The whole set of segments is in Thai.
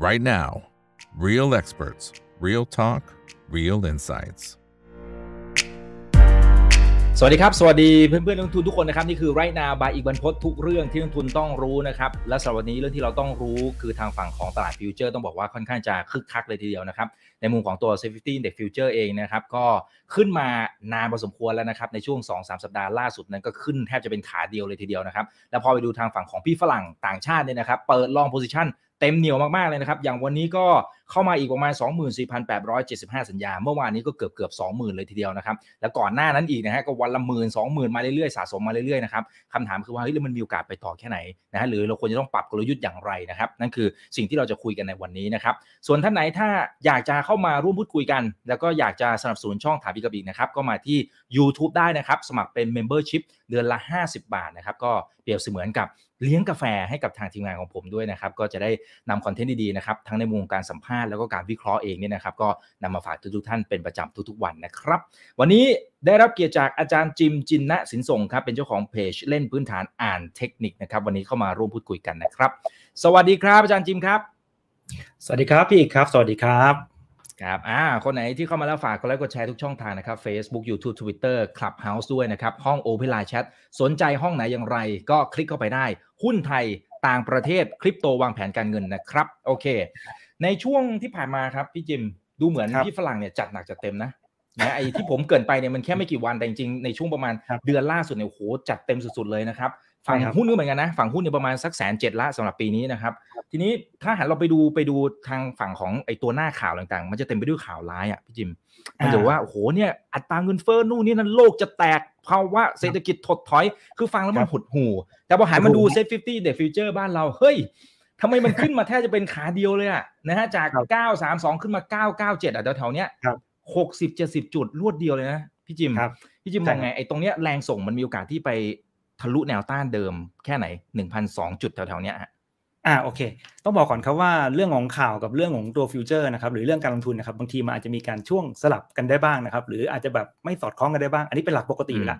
right now. Real experts, real talk, real insights. สวัสดีครับ สวัสดีเพื่อนเพื่อนนักลงทุนทุกคนนะครับ นี่คือ Right Now by อีกบรรพตทุกเรื่องที่นักลงทุนต้องรู้นะครับ และสำหรับวันนี้เรื่องที่เราต้องรู้คือทางฝั่งของตลาดฟิวเจอร์ต้องบอกว่าค่อนข้างจะคึกคักเลยทีเดียวนะครับ ในมุมของตัว SET50 Index Futures เองนะครับ ก็ขึ้นมานานพอสมควรแล้วนะครับ ในช่วง 2-3 สัปดาห์ล่าสุดนั้นก็ขึ้นแทบจะเป็นขาเดียวเลยทีเดียวนะครับ แล้วพอไปดูทางฝั่งของพี่ฝรั่งต่างชาติเนี่ยนะครับ เปิด long position เต็มเหนียวมากๆเลยนะครับ อย่างวันนี้ก็เข้ามาอีกประมาณ 24,875 สัญญา เมื่อวานนี้ก็เกือบเกือบ20,000 เลยทีเดียวนะครับ แล้วก่อนหน้านั้นอีกนะฮะก็วันละหมื่นสองหมื่นมาเรื่อยๆ สะสมมาเรื่อยๆนะครับคำถามคือว่าเฮ้ยมันมีโอกาสไปต่อแค่ไหนนะฮะหรือเราควรจะต้องปรับกลยุทธ์อย่างไรนะครับ นั่นคือสิ่งที่เราจะคุยกันในวันนี้นะครับ ส่วนท่านไหนถ้าอยากจะเข้ามาร่วมพูดคุยกัน แล้วก็อยากจะสนับสนุนช่องถามพี่กบี่นะครับก็มาที่ YouTube ได้นะครับสมัครเป็น Membership เดือนละ 50 บาทนะครับก็เปรียบเสมือนกับ เลี้ยงกาแฟให้กับทางทีมงานของผมด้วยนะครับ ก็จะได้นำคอนเทนต์ดีๆนะครับทั้งในมุมการสัมภาษณ์แล้วก็การวิเคราะห์เองเนี่ยนะครับ ก็นำมาฝากทุกๆท่านเป็นประจำทุกๆวันนะครับ วันนี้ได้รับเกียรติจากอาจารย์จิมจินนะสินส่งครับเป็นเจ้าของเพจเล่นพื้นฐานอ่านเทคนิคนะครับ วันนี้เข้ามาร่วมพูดคุยกันนะครับ สวัสดีครับ อาจารย์จิมครับ สวัสดีครับพี่อีกครับ สวัสดีครับ ครับอ่าคนไหนที่เข้ามาแล้วฝากกดไลค์กดแชร์ทุกช่องทางนะครับ Facebook YouTube Twitter Clubhouse ด้วยนะครับ ห้อง Open Line Chat สนใจห้องไหนอย่างไร ก็คลิกเข้าไปได้ หุ้นไทยต่างประเทศคริปโตวางแผนการเงินนะครับ โอเค ในช่วงที่ผ่านมาครับพี่จิมดูเหมือนครับพี่ฝรั่งเนี่ยจัดหนักจัดเต็มนะนะไอ้ที่ผมเกรินไปเนี่ยมันแค่ไม่กี่วันแต่จริงๆในช่วงประมาณครับเดือนล่าสุดเนี่ยโอ้โหจัดเต็มสุดๆเลยนะครับ ฝั่งใช่ครับหุ้นก็เหมือนกันนะฝั่งหุ้นเนี่ยประมาณสักแสนเจ็ดละสำหรับปีนี้นะครับ ทีนี้ถ้าหันเราไปดูไปดูทางฝั่งของไอ้ตัวหน้าข่าวต่างๆ มันจะเต็มไปด้วยข่าวร้ายอะพี่จิมมันจะว่าโอ้โหเนี่ยอัตราเงินเฟ้อนู่นนี่นั่นโลกจะแตกภาวะเศรษฐกิจถดถอย คือฟังแล้วมันหดหู่ แต่พอหันมาดู SET50 Index Futures บ้านเราเฮ้ยทำไมมันขึ้นมาแทบจะเป็นขาเดียวเลยอะนะฮะจากครับ932 ขึ้นมา 997อะแถวๆเนี้ยครับ60 70จุดรวดเดียวเลยนะพี่จิมครับพี่จิมใช่องไงไอ้ตรงเนี้ยแรงส่งมันมีโอกาสที่ไป ทะลุแนวต้านเดิมแค่ไหน1,002จุดแถวๆเนี้ยฮะอ่าโอเค ต้องบอกก่อนครับว่าเรื่องของข่าวกับเรื่องของตัวฟิวเจอร์นะครับหรือเรื่องการลงทุนนะครับบางทีมันอาจจะมีการช่วงสลับกันได้บ้างนะครับ หรืออาจจะแบบไม่สอดคล้องกันได้บ้าง อันนี้เป็นหลักปกติอยู่ละ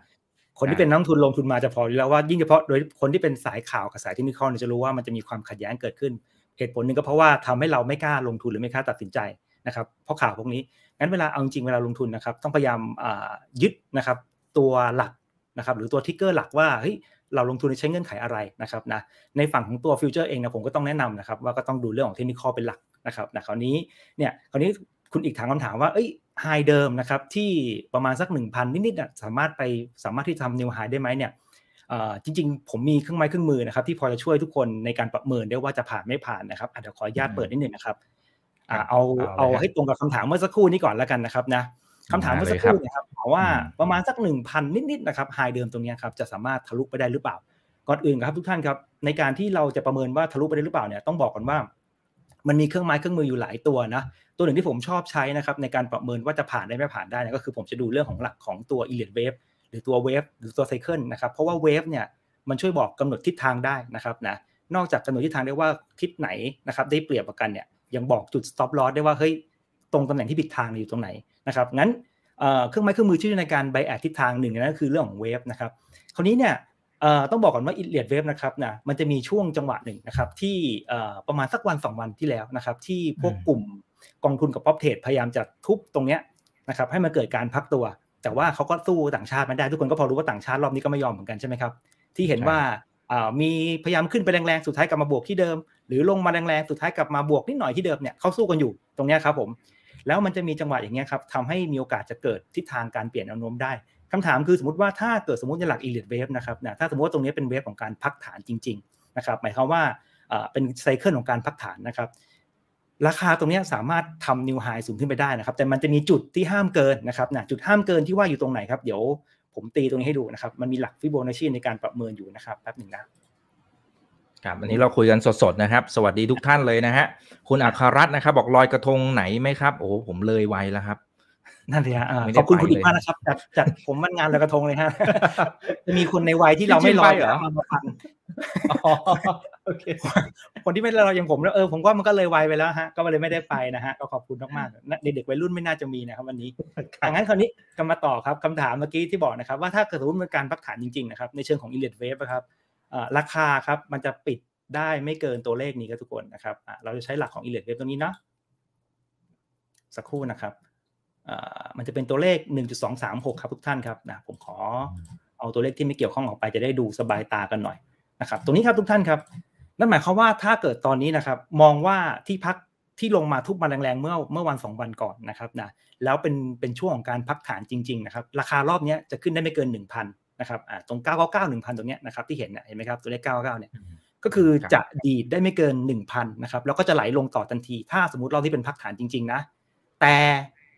คนที่เป็นนักลงทุนลงทุนมาจะพออยู่แล้วว่ายิ่งเฉพาะโดยคนที่เป็นสายข่าวกับสายเทคนิคเนี่ยจะรู้ว่ามันจะมีความขัดแย้งเกิดขึ้น เหตุผลหนึ่งก็เพราะว่าทำให้เราไม่กล้าลงทุนหรือไม่กล้าตัดสินใจนะครับเพราะข่าวพวกนี้งั้นเวลาเอาจริงๆเวลาลงทุนนะครับต้องพยายามอ่ายึดนะครับตัวหลัก นะครับหรือตัวทิกเกอร์หลักว่าเฮ้ยเราลงทุนใช้เงื่อนไขอะไรนะครับนะในฝั่งของตัวฟิวเจอร์เองนะผมก็ต้องแนะนำนะครับว่าก็ต้องดูเรื่องของเทคนิคเป็นหลักนะครับนะคราวนี้เนี่ยคราวนี้คุณอีกถามคำถามว่าเอ้ยไฮเดิมนะครับที่ประมาณสัก 1,000 นิดๆน่ะสามารถไปสามารถที่จะทำนิวไฮได้ไหมเนี่ยเอ่อจริงๆ ผมมีเครื่องไม้เครื่องมือนะครับที่พอจะช่วยทุกคนในการประเมินได้ว่าจะผ่านไม่ผ่านนะครับอาจจะเดี๋ยวขออนุญาตเปิดนิดหนึ่งนะครับอ่าเอาเอาเลยเอาครับให้ตรงกับคำถามเมื่อสักครู่นี้ก่อนแล้วกันนะครับนะ คำถามเมื่อสักครู่เนะครับถามว่าอืมประมาณสัก1,000นิดๆนะครับไฮเดิมตรงเนี้ยครับจะสามารถทะลุไปได้หรือเปล่า ก่อนอื่นครับทุกท่านครับในการที่เราจะประเมินว่าทะลุไปได้หรือเปล่าเนี่ยต้องบอกก่อนว่า มันมีเครื่องไม้เครื่องมืออยู่หลายตัวนะตัวหนึ่งที่ผมชอบใช้นะครับในการประเมินว่าจะผ่านได้ไม่ผ่านได้เนยก็คือผมจะดูเรื่องของหลักของตัว e l i t wave หรือตัว wave หรือตัว cycle นะครับเพราะว่า wave เนี่ยมันช่วยบอกกำหนดทิศทางได้นะครับนะนอกจากกำหนดทิศทางได้ว่าทิศไหนนะครับได้เปรียบกว่ากันเนี่ยยังบอกจุด stop loss ได้ว่าเฮ้ยตรงตำแหน่งที่ผิดทางอยู่ตรงไหน นะครับงั้นเอ่อเครื่องไม้เครื่องมือที่ช่วยในการ bias ทิศทางหนึ่งนั่นก็คือเรื่องของ wave นะครับคราวนี้เนี่ยเอ่อต้องบอกก่อนว่าอิเลียดเวฟนะครับนะมันจะมีช่วงจังหวะหนึ่งนะครับที่เอ่อประมาณสักวันสองวันที่แล้วนะครับที่พวกอืมกลุ่มกองทุนกับ prop trade พยายามจะทุบตรงเนี้ยนะครับให้มันเกิดการพักตัว แต่ว่าเขาก็สู้ต่างชาติไม่ได้ทุกคนก็พอรู้ว่าต่างชาติรอบนี้ก็ไม่ยอมเหมือนกันใช่ไหมครับที่เห็นว่าอ่ามีพยายามขึ้นไปแรงๆสุดท้ายกลับมาบวกที่เดิม หรือลงมาแรงๆสุดท้ายกลับมาบวกนิดหน่อยที่เดิมเนี่ยเขาสู้กันอยู่ตรงเนี้ยครับผม แล้วมันจะมีจังหวะอย่างเงี้ยครับทำให้มีโอกาสจะเกิดทิศทางการเปลี่ยนแนวโน้มได้คำถามคือสมมติว่าถ้าเกิดสมมติในหลัก Elliott Wave นะครับนะถ้าสมมติว่าตรงนี้เป็น wave ของการพักฐานจริงๆนะครับหมายความว่าเป็น cycle ของการพักฐานนะครับราคาตรงนี้สามารถทำ new high สูงขึ้นไปได้นะครับ แต่มันจะมีจุดที่ห้ามเกินนะครับนะจุดห้ามเกินที่ว่าอยู่ตรงไหนครับ เดี๋ยวผมตีตรงนี้ให้ดูนะครับ มันมีหลักฟิโบนัชชีในการประเมินอยู่นะครับแป๊บหนึ่งนะ ครับวันนี้เราคุยกันสดๆนะครับ สวัสดีทุกท่านเลยนะฮะ คุณอัครรัตน์นะครับ บอกลอยกระทงไหนไหมครับ โอ้โหผมเลยไวแล้วครับนั่นสิฮะอ่าไม่ได้ขอบคุณไปคุณอีกเลยมากนะครับจัดจัดผมมันงานลอยกระทงเลยฮะจะมีคนในวัยที่เราไม่ลอยจริงๆไปเหรอมามาฟังอ๋อโอเคคนที่ไม่เราอย่างผมแล้วเออผมว่ามันก็เลยไวไปแล้วฮะก็เลยไม่ได้ไปนะฮะก็ขอบคุณมากๆนะเด็กๆวัยรุ่นไม่น่าจะมีนะครับวันนี้ดังนั้นคราวนี้กำมาต่อครับคำถามเมื่อกี้ที่บอกนะครับ ว่าถ้าเกิดสมมติเป็นการพักฐานจริงๆนะครับในเชิงของ elite wave นะครับเอ่อ ราคาครับมันจะปิดได้ไม่เกินตัวเลขนี้ครับทุกคนนะครับเราจะใช้หลักของ Elliott Wave ตรงนี้เนาะสักครู่นะครับมันจะเป็นตัวเลข 1.236 ครับทุกท่านครับนะผมขอเอาตัวเลขที่ไม่เกี่ยวข้องออกไปจะได้ดูสบายตากันหน่อยนะครับตรงนี้ครับทุกท่านครับ นั่นหมายความว่าถ้าเกิดตอนนี้นะครับ มองว่าที่พักที่ลงมาทุบมาแรงๆเมื่อเมื่อวันสองวันก่อนนะครับนะแล้วเป็นเป็นช่วงของการพักฐานจริง ๆ นะครับ ราคารอบนี้จะขึ้นได้ไม่เกิน 1,000 นะครับอ่าตรง 999 1,000 ตรงนี้นะครับที่เห็นเห็นไหมครับตัวเลข 999 เนี่ยก็คือจะดีดได้ไม่เกิน 1,000 นะครับแล้วก็จะไหลลงต่อทันที ถ้าสมมติเราที่เป็นพักฐานจริง ๆ นะ แต่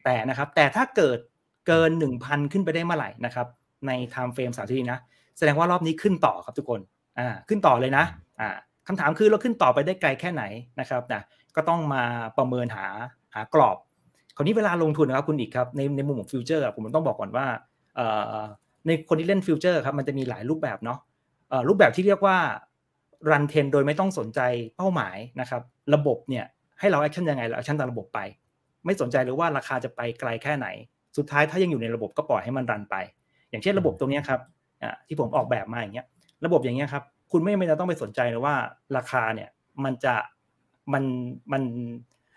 แต่นะครับแต่ถ้าเกิดเกิน 1,000 ขึ้นไปได้เมื่อไหร่นะครับใน time frame สามทีนะ แสดงว่ารอบนี้ขึ้นต่อครับทุกคนอ่าขึ้นต่อเลยนะอ่าคำถามคือเราขึ้นต่อไปได้ไกลแค่ไหนนะครับนะก็ต้องมาประเมินหาหากรอบ คราวนี้เวลาลงทุนนะครับคุณอีกครับในในมุมของฟิวเจอร์ผมต้องบอกก่อนว่า ในคนที่เล่นฟิวเจอร์ครับมันจะมีหลายรูปแบบเนาะรูปแบบที่เรียกว่า run trend โดยไม่ต้องสนใจเป้าหมายนะครับระบบเนี่ยให้เรา action ยังไงเรา action ตามระบบไป ไม่สนใจหรือว่าราคาจะไปไกลแค่ไหน สุดท้ายถ้ายังอยู่ในระบบก็ปล่อยให้มัน run ไป อย่างเช่นระบบตรงนี้ครับที่ผมออกแบบมาอย่างเงี้ยระบบอย่างเงี้ยครับคุณไม่จำเป็นต้องไปสนใจเลยว่าราคาเนี่ยมันจะมันมัน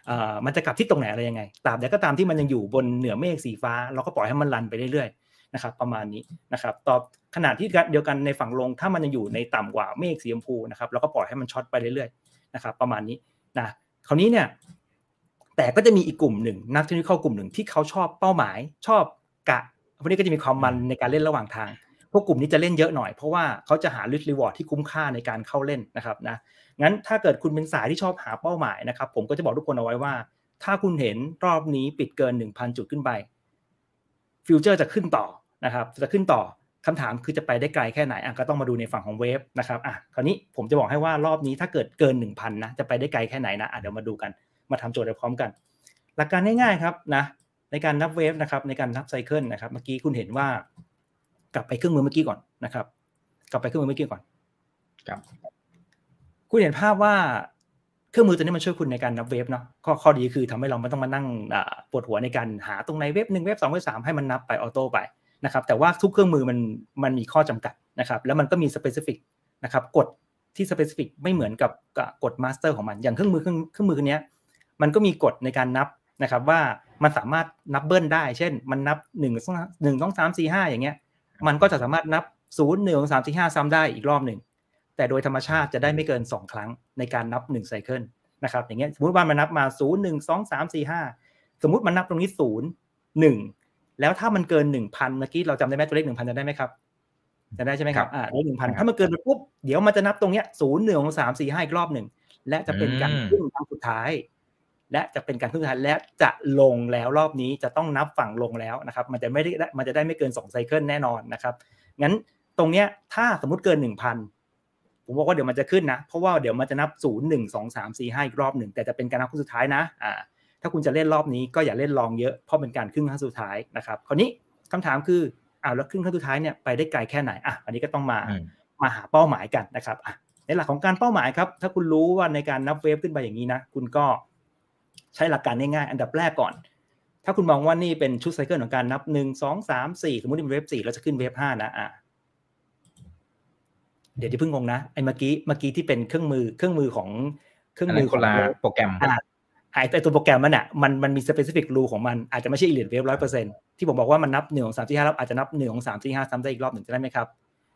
เอ่อมันจะกลับที่ตรงไหนอะไรยังไงตามแต่ก็ตามที่มันยังอยู่บนเหนือเมฆสีฟ้า เราก็ปล่อยให้มัน run ไปเรื่อยๆ นะครับประมาณนี้นะครับตอบขนาดที่เดียวกันในฝั่งลงถ้ามันยังอยู่ในต่ำกว่าเมฆสีชมพูนะครับเราก็ปล่อยให้มัน short ไปเรื่อยๆนะครับประมาณนี้นะคราวนี้เนี่ยแต่ก็จะมีอีกกลุ่มหนึ่งนักเทคนิคกลุ่มหนึ่งที่เขาชอบเป้าหมายชอบกะพวกนี้ก็จะมีความมันในการเล่นระหว่างทางพวกกลุ่มนี้จะเล่นเยอะหน่อยเพราะว่าเขาจะหา risk reward ที่คุ้มค่าในการเข้าเล่นนะครับนะงั้นถ้าเกิดคุณเป็นสายที่ชอบหาเป้าหมายนะครับ ผมก็จะบอกทุกคนเอาไว้ว่า ถ้าคุณเห็นรอบนี้ปิดเกิน 1,000 จุดขึ้นไป future จะขึ้นต่อ นะครับจะขึ้นต่อคำถามคือจะไปได้ไกลแค่ไหนอะก็ต้องมาดูในฝั่งของ wave นะครับอะคราวนี้ผมจะบอกให้ว่ารอบนี้ถ้าเกิดเกิน 1,000นะจะไปได้ไกลแค่ไหนนะอะเดี๋ยวมาดูกันมาทำโจทย์พร้อมกัน หลักการง่ายๆครับนะในการนับ wave นะครับในการนับ cycle นะครับเมื่อกี้คุณเห็นว่ากลับไปเครื่องมือเมื่อกี้ก่อนนะครับ กลับไปเครื่องมือเมื่อกี้ก่อนครับคุณเห็นภาพว่าเครื่องมือตัวนี้มันช่วยคุณในการนับ wave เนาะข้อข้อดีคือทำให้เราไม่ต้องมานั่งปวดหัวในการหาตรงใน wave หนึ่ง wave สอง wave สามให้มันนับไป auto ไป นะครับแต่ว่าทุกเครื่องมือมันมันมีข้อจำกัดนะครับแล้วมันก็มี specific นะครับกฎที่ specific ไม่เหมือนกับกฎ master ของมันอย่างเครื่องมือเครื่องเครื่องมือนี้มันก็มีกฎในการนับนะครับว่ามันสามารถนับ double ได้ เช่น มันนับหนึ่งหนึ่งสองสามสี่ห้าอย่างเงี้ยมันก็จะสามารถนับศูนย์หนึ่งสามสี่ห้าซ้ำได้อีกรอบหนึ่งแต่โดยธรรมชาติจะได้ไม่เกิน 2 ครั้งในการนับ1 cycle นะครับอย่างเงี้ยสมมติว่ามันนับมา 0 1 2 3 4 5 สมมุติมันนับตรงนี้ 0 1 แล้วถ้ามันเกิน1,000เมื่อกี้เราจำได้ไหมตัวเลข1,000จะได้ไหมครับจะได้ใช่ไหมครับอ่าได้หนึ่งพันถ้ามันเกินไปปุ๊บเดี๋ยวมันจะนับตรงเนี้ยศูนย์หนึ่งสามสี่ห้าอีกรอบหนึ่งและจะเป็นการขึ้นครั้งสุดท้าย และจะเป็นการขึ้นสุดท้ายและจะลงแล้วรอบนี้จะต้องนับฝั่งลงแล้วนะครับ มันจะไม่ได้มันจะได้ไม่เกินสองไซเคิลแน่นอนนะครับงั้นตรงเนี้ยถ้าสมมติเกินหนึ่งพันผมบอกว่าเดี๋ยวมันจะขึ้นนะ เพราะว่าเดี๋ยวมันจะนับ0 1 2 3 4 5อีกรอบหนึ่งแต่จะเป็นการนับครั้งสุดท้ายนะอ่า ถ้าคุณจะเล่นรอบนี้ก็อย่าเล่นลองเยอะเพราะเป็นการครึ่งครั้งสุดท้ายนะครับคราวนี้คำถามคืออ้าวแล้วครึ่งครั้งสุดท้ายเนี่ยไปได้ไกลแค่ไหนอะอันนี้ก็ต้องมามาหาเป้าหมายกันนะครับอะในหลักของการเป้าหมายครับ ถ้าคุณรู้ว่าในการนับเวฟขึ้นไปอย่างนี้นะ คุณก็ใช้หลักการง่ายๆอันดับแรกก่อน ถ้าคุณมองว่านี่เป็นชุดไซเคิลของการนับหนึ่งสองสามสี่สมมติเป็นเวฟสี่เราจะขึ้นเวฟห้านะอะเดี๋ยวที่พึ่งงงนะไอ้เมื่อกี้เมื่อกี้ที่เป็นเครื่องมือเครื่องมือของเครื่องมือของโปรแกรมอ่า ไอตัวโปรแกรมมันอะมันมันมี specific rule ของมันอาจจะไม่ใช่ Elliott Wave ร้อยเปอร์เซ็นต์ที่ผมบอกว่ามันนับหนึ่งสองสามสี่ห้าแล้วอาจจะนับหนึ่งสองสามสี่ห้าซ้ำได้อีกรอบหนึ่งจะได้ไหมครับ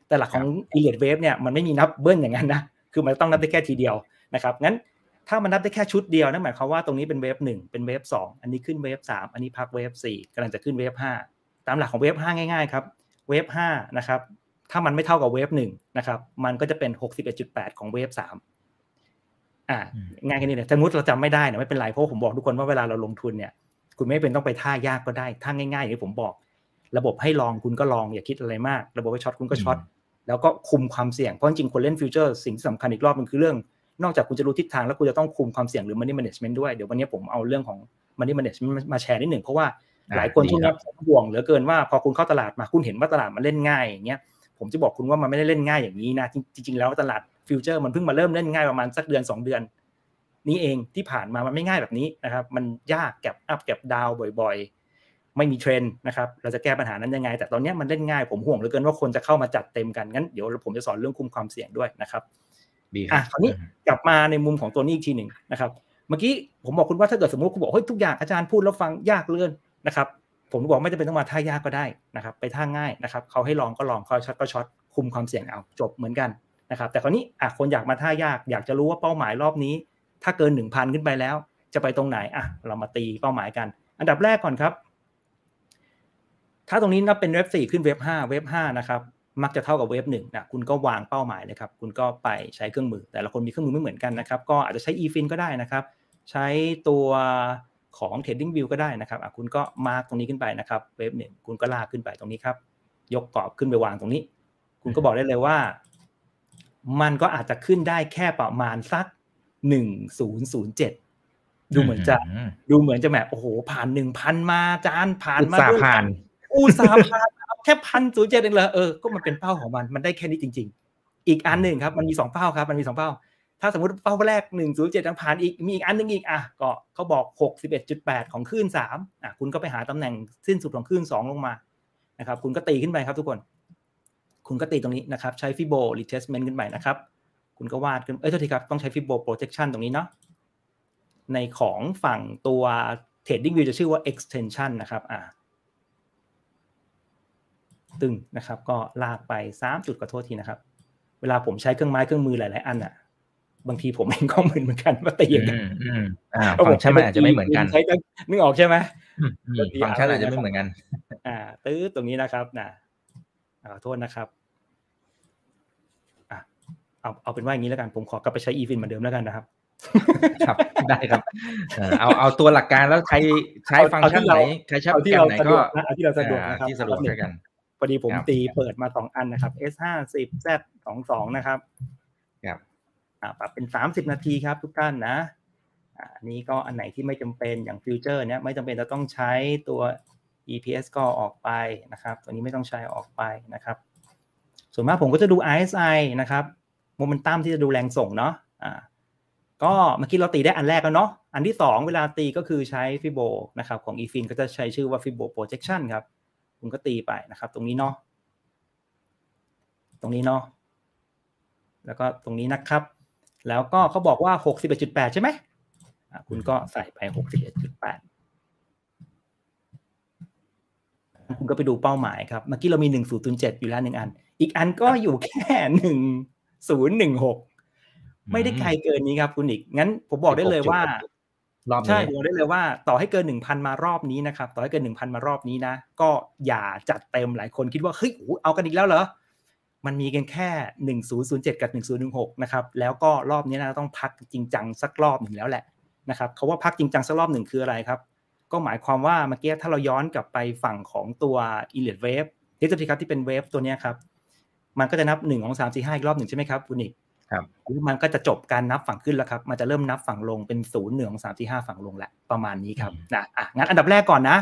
แต่หลักของ Elliott Wave เนี่ยมันไม่มีนับ double อย่างนั้นนะคือมันต้องนับได้แค่ทีเดียวนะครับงั้นถ้ามันนับได้แค่ชุดเดียวนั่นหมายความว่าตรงนี้เป็น wave หนึ่งเป็น wave สองอันนี้ขึ้น wave สามอันนี้พัก wave สี่กำลังจะขึ้น wave ห้าตามหลักของ wave ห้าง่ายๆครับ wave ห้านะครับถ้ามันไม่เท่ากับ wave หนึ่งนะครับมันก็จะเป็นหกสิบเอ็ดจุดแปดของ wave สาม อ่าง่ายแค่นี้เลยสมมุติเราจำไม่ได้เนี่ยไม่เป็นไรเพราะผมบอกทุกคนว่าเวลาเราลงทุนเนี่ย คุณไม่จำเป็นต้องไปท่ายากก็ได้ท่าง่ายๆอย่างที่ผมบอก ระบบให้ long คุณก็ long อย่าคิดอะไรมาก ระบบให้ short คุณก็ short แล้วก็คุมความเสี่ยงเพราะจริงคนเล่น future สิ่งที่สำคัญอีกรอบมันคือเรื่อง นอกจากคุณจะรู้ทิศทางแล้วคุณจะต้องคุมความเสี่ยงหรือ money management ด้วยเดี๋ยววันนี้ผมเอาเรื่องของ money management มาแชร์นิดหนึ่งเพราะว่าหลายคนที่น่าเป็นห่วงเหลือเกินว่าพอคุณเข้าตลาดมาคุณเห็นว่าตลาดมันเล่นง่ายอย่างเงี้ย ผมจะบอกคุณว่ามันไม่ได้เล่นง่ายอย่างนี้นะ จริง ๆ แล้วตลาด future มันเพิ่งมาเริ่มเล่นง่ายประมาณสักเดือน 2 เดือน นี้เองที่ผ่านมามันไม่ง่ายแบบนี้นะครับ มันยาก gap up gap down บ่อยๆ ไม่มีเทรนด์นะครับ เราจะแก้ปัญหานั้นยังไง แต่ตอนนี้มันเล่นง่ายผมห่วงเหลือเกินว่าคนจะเข้ามาจัดเต็มกันงั้นเดี๋ยวผมจะสอนเรื่องคุมความเสี่ยงด้วยนะครับโอเคอะรับคราวนี้กลับมาในมุมของตัวนี้อีกทีหนึ่งนะครับ เมื่อกี้ผมบอกคุณว่าถ้าเกิดสมมติคุณบอกเฮ้ยทุกอย่างอาจารย์พูดแล้วฟังยากเลื่อนนะครับ ผมบอกไม่จำเป็นต้องมาท่ายากก็ได้นะครับ ไปท่าง่ายนะครับเขาให้ลองก็ลองเขาช็อตก็ช็อตคุมความเสี่ยงเอาจบเหมือนกันนะครับแต่คราวนี้อะคนอยากมาท่ายากอยากจะรู้ว่าเป้าหมายรอบนี้ ถ้าเกินหนึ่งพันขึ้นไปแล้ว จะไปตรงไหนอะเรามาตีเป้าหมายกัน อันดับแรกก่อนครับ ถ้าตรงนี้นับเป็นเว็บ4ขึ้นเว็บ5เว็บ5นะครับมักจะเท่ากับเว็บหนึ่งนะคุณก็วางเป้าหมายเลยครับคุณก็ไปใช้เครื่องมือ แต่ละคนมีเครื่องมือไม่เหมือนกันนะครับ ก็อาจจะใช้ eFin ก็ได้นะครับ ใช้ตัว ของ Trading View ก็ได้นะครับอะคุณก็มาร์กตรงนี้ขึ้นไปนะครับเว็บหนึ่งคุณก็ลากขึ้นไปตรงนี้ครับ ยกกรอบขึ้นไปวางตรงนี้ คุณก็บอกได้เลยว่า มันก็อาจจะขึ้นได้แค่ประมาณสักหนึ่งศูนย์ศูนย์เจ็ดดูเหมือนจะดูเหมือนจะแบบโอ้โห ผ่านหนึ่งพันมาจานผ่านอุตมาสาห์ด้วยผ่านอุตสาห์ผ่านครับแค่พันศูนย์เจ็ดเองเหรอเออก็มันเป็นเป้าของมันมันได้แค่นี้จริง ๆ อีกอันหนึ่งครับ มันมีสองเป้าครับ มันมีสองเป้า ถ้าสมมติเป้าแรกหนึ่งศูนย์เจ็ดยังผ่านอีกมีอีกอันหนึ่งอีกอะก็เขาบอกหกสิบเอ็ดจุดแปดของคลื่นสามอะคุณก็ไปหาตำแหน่งสิ้นสุดของคลื่นสองลงมานะครับคุณก็ตีขึ้นไปครับทุกคน คุณก็ตีตรงนี้นะครับ ใช้ฟิโบ retracement ขึ้นไปนะครับ คุณก็วาดขึ้นเอ้ยโทษทีครับ ต้องใช้ฟิโบ projection ตรงนี้เนาะในของฝั่งตัว trading view จะชื่อว่า extension นะครับอ่าตึงนะครับ ก็ลากไปสามจุดขอโทษทีนะครับ เวลาผมใช้เครื่องไม้เครื่องมือหลาย ๆ อันอะ บางทีผมเองก็มึนเหมือนกันว่าตียังไงอืมอืมอ่าฟังก์ชันมันอาจจะไม่เหมือนกันใช้นึกออกใช่ไหมอืมอืมฟังก์ชันอาจจะไม่เหมือนกัน อ่า ตื้อตรงนี้นะครับนะอ่าขอโทษนะครับอะเอาเอาเป็นว่าอย่างนี้แล้วกัน ผมขอกลับไปใช้ e-fin เหมือนเดิมแล้วกันนะครับ ครับได้ครับเออเอาเอาตัวหลักการแล้วใครใช้เอาฟังก์เอาชันที่ไหนเราใครใช้เอาโปรที่แกรมเราไหนสะดก็วกนะเอาที่เราสะดวกอ่านะครับที่สะดวกอันดับหนึ่ช่วยกันพอดีผมครับตีเปิดมาสองอันนะครับ S ห้าสิบ Z สองสองนะครับครับอ่า ปรับเป็นสามสิบนาทีครับทุกท่านนะอ่าอันนี้ก็อันไหนที่ไม่จำเป็นอย่างฟิวเจอร์เนี้ยไม่จำเป็นจะต้องใช้ตัว EPS ก็ออกไปนะครับ ตัวนี้ไม่ต้องใช้ออกไปนะครับ ส่วนมากผมก็จะดู RSI นะครับโมเมนตัมที่จะดูแรงส่งเนาะอ่าก็เมื่อกี้เราตีได้อันแรกแล้วเนาะอันที่สองเวลาตีก็คือใช้ฟิโบนะครับของ eFin ก็จะใช้ชื่อว่า Fibo projection ครับ คุณก็ตีไปนะครับ ตรงนี้เนาะตรงนี้เนาะแล้วก็ตรงนี้นะครับ แล้วก็เขาบอกว่า 61.8 ใช่ไหมอะคุณก็ใส่ไป 61.8 คุณก็ไปดูเป้าหมายครับ เมื่อกี้เรามี 1007 อยู่แล้วหนึ่งอัน อีกอันก็อยู่แค่ 1016 ไม่ได้ไกลเกินนี้ครับคุณอีก งั้นผมบอกได้เลยว่ารอบใช่นี้บอกได้เลยว่า ต่อให้เกินหนึ่งพันมารอบนี้นะครับ ต่อให้เกินหนึ่งพันมารอบนี้นะ ก็อย่าจัดเต็มหลายคนคิดว่าเฮ้ยโอ้โหเอากันอีกแล้วเหรอ มันมีกันแค่หนึ่งศูนย์ศูนย์เจ็ดกับหนึ่งศูนย์หนึ่งหกนะครับ แล้วก็รอบนี้นะต้องพักจริงจังสักรอบหนึ่งแล้วแหละนะครับเขาว่าพักจริงจังสักรอบหนึ่งคืออะไรครับ ก็หมายความว่าเมื่อกี้ถ้าเราย้อนกลับไปฝั่งของตัว e l i t e Wave เทสติครับที่เป็นเวฟตัวเนี้ยครับ มันก็จะนับหนึ่งของสามสี่ห้าอีกรอบหนึ่งใช่ไหมครับคุณอีกครับมันก็จะจบการนับฝั่งขึ้นแล้วครับ มันจะเริ่มนับฝั่งลงเป็นศูนย์หนึ่งของสามที่ห้าฝั่งลงแหละประมาณนี้ครับนะอะงั้นอันดับแรกก่อนนะ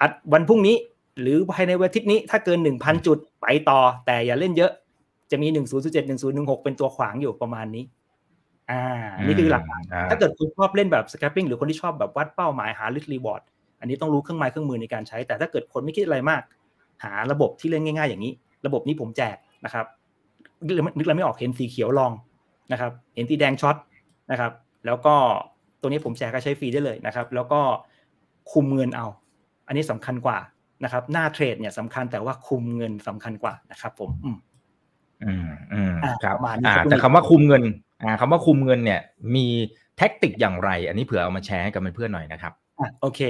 อัดวันพรุ่งนี้ หรือภายในวันอาทิตย์นี้ถ้าเกินหนึ่งพันจุดไปต่อ แต่อย่าเล่นเยอะ จะมีหนึ่งศูนย์เจ็ดหนึ่งศูนย์หนึ่งหกเป็นตัวขวางอยู่ประมาณนี้ อ่า นี่คือหลักการอ่าถ้าเกิดคุณชอบเล่นแบบ scalping หรือคนที่ชอบแบบวัดเป้าหมายหา risk reward อันนี้ต้องรู้เครื่องไม้เครื่องมือในการใช้ แต่ถ้าเกิดคนไม่คิดอะไรมาก หาระบบที่เล่นง่าย ๆ อย่างนี้ ระบบนี้ผมแจกนะครับนึกนึกอะไรไม่ออกเห็นสีเขียว long นะครับ เห็นสีแดง short นะครับ แล้วก็ตัวนี้ผมแจกก็ใช้ฟรีได้เลยนะครับ แล้วก็คุมเงินเอา อันนี้สำคัญกว่า นะครับหน้า trade เนี่ยสำคัญแต่ว่าคุมเงินสำคัญกว่านะครับ ผม อืมอืมอืมอะครับประมาณนี้อ่าครับแต่คำว่าคุมเงิน อ่าคำว่าคุมเงินเนี่ย มี tactic อย่างไร อันนี้เผื่อเอามาแชร์ให้กับเพื่อนๆหน่อยนะครับอะโอเค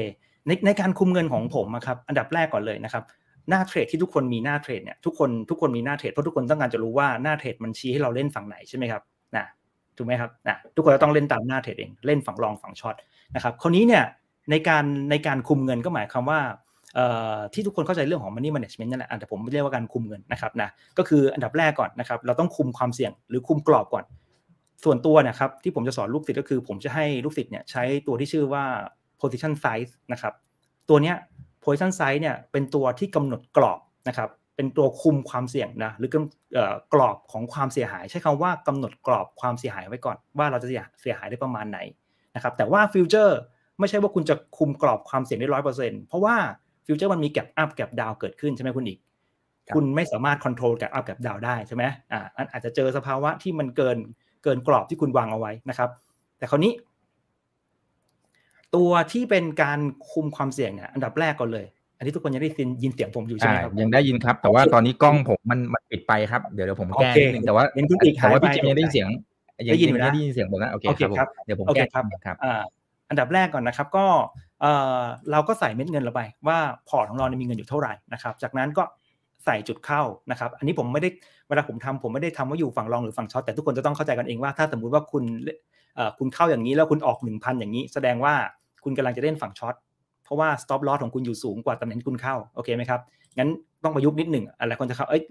ในในการคุมเงินของผมอะครับ อันดับแรกก่อนเลยนะครับหน้าเทรดที่ทุกคนมีหน้าเทรดเนี่ยทุกคนทุกคนมีหน้าเทรดเพราะทุกคนต้องการจะรู้ว่าหน้าเทรดมันชี้ให้เราเล่นฝั่งไหนใช่ไหมครับนะถูกไหมครับนะทุกคนจะต้องเล่นตามหน้าเทรดเองเล่นฝั่งรองฝั่งช็อตนะครับ คราวนี้เนี่ยในการในการคุมเงินก็หมายความว่าเอ่อ ที่ทุกคนเข้าใจเรื่องของ money management นั่นแหละแต่ผมเรียกว่าการคุมเงินนะครับนะก็คืออันดับแรกก่อนนะครับเราต้องคุมความเสี่ยงหรือคุมกรอบก่อน ส่วนตัวนะครับที่ผมจะสอนลูกศิษย์ก็คือ ผมจะให้ลูกศิษย์เนี่ยใช้ตัวที่ชื่อว่า position size นะครับตัวเนี้ย position size เนี่ยเป็นตัวที่กำหนดกรอบนะครับเป็นตัวคุมความเสี่ยงนะหรือกำเอ่อกรอบของความเสียหาย ใช้คำว่ากำหนดกรอบความเสียหายไว้ก่อน ว่าเราจะเสียหายได้ประมาณไหนนะครับแต่ว่า future ไม่ใช่ว่าคุณจะคุมกรอบความเสี่ยงได้ร้อยเปอร์เซ็นต์เพราะว่า future มันมี gap up gap down เกิดขึ้นใช่ไหมคุณอีก คุณไม่สามารถควบคุม gap up gap down ได้ใช่ไหมอ่าอาจจะเจอสภาวะที่มันเกินเกินกรอบที่คุณวางเอาไว้นะครับ แต่คราวนี้ ตัวที่เป็นการคุมความเสี่ยงเนี่ยอันดับแรกก่อนเลย อันนี้ทุกคนยังได้ยินเสียงผมอยู่ใช่ไหมครับยังได้ยินครับ แต่ว่าตอนนี้กล้องผมมันมันปิดไปครับเดี๋ยวเดี๋ยวผมแก้โอเคนิดนึงแต่ว่าเห็นคุณอีกแต่ว่าหายไปพี่เจมส์ยังได้ยินเสียงได้ยินอยู่นะได้ยินเสียงผมนะโอเคโอเคครับผมครับเดี๋ยวผมโอเคแก้ครับครับอ่าอันดับแรกก่อนนะครับ ก็ เราก็ใส่เม็ดเงินเราไปว่าพอร์ตของเราเนี่ยมีเงินอยู่เท่าไหร่นะครับจากนั้นก็ใส่จุดเข้านะครับ อันนี้ผมไม่ได้เวลาผมทำผมไม่ได้ทำว่าอยู่ฝั่ง long หรือฝั่ง short แต่ทุกคนจะต้องเข้าใจกันเองว่าถ้าสมมุติว่าคุณคุณเข้าอย่างนี้แล้วคุณออกหนึ่งพันอย่างนี้ แสดงว่าคุณกำลังจะเล่นฝั่ง short เพราะว่า stop loss ของคุณอยู่สูงกว่าตำแหน่งที่คุณเข้าโอเคไหมครับงั้นต้องประยุกต์นิดหนึ่งอะไรคนจะเข้าเอ้ย